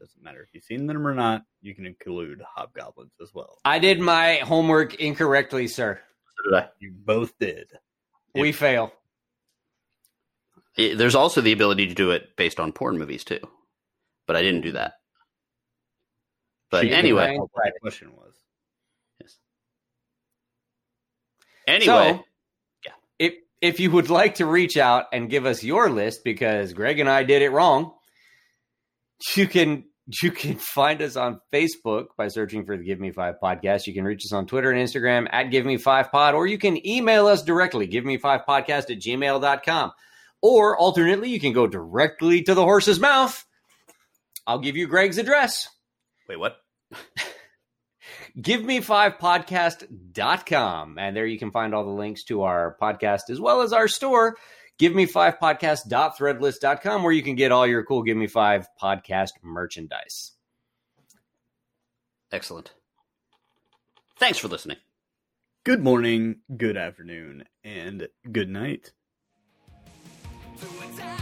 Doesn't matter if you've seen them or not. You can include Hobgoblins as well. I did my homework incorrectly, sir. So did I. You both did. We fail. Eh, There's also the ability to do it based on porn movies too, but I didn't do that. But Cheating anyway, Ryan. The question was. yes. Anyway, So, if if you would like to reach out and give us your list because Greg and I did it wrong, you can <laughs> you can find us on Facebook by searching for the Give Me Five podcast. You can reach us on Twitter and Instagram at Give Me Five Pod, or you can email us directly, give me five podcast at gmail.com. Or alternately, you can go directly to the horse's mouth. I'll give you Greg's address. wait, what? <laughs> give me five podcast.com and there you can find all the links to our podcast as well as our store give me five podcast.threadless.com where you can get all your cool give me five podcast merchandise Excellent. Thanks for listening. Good morning, good afternoon, and good night. To attack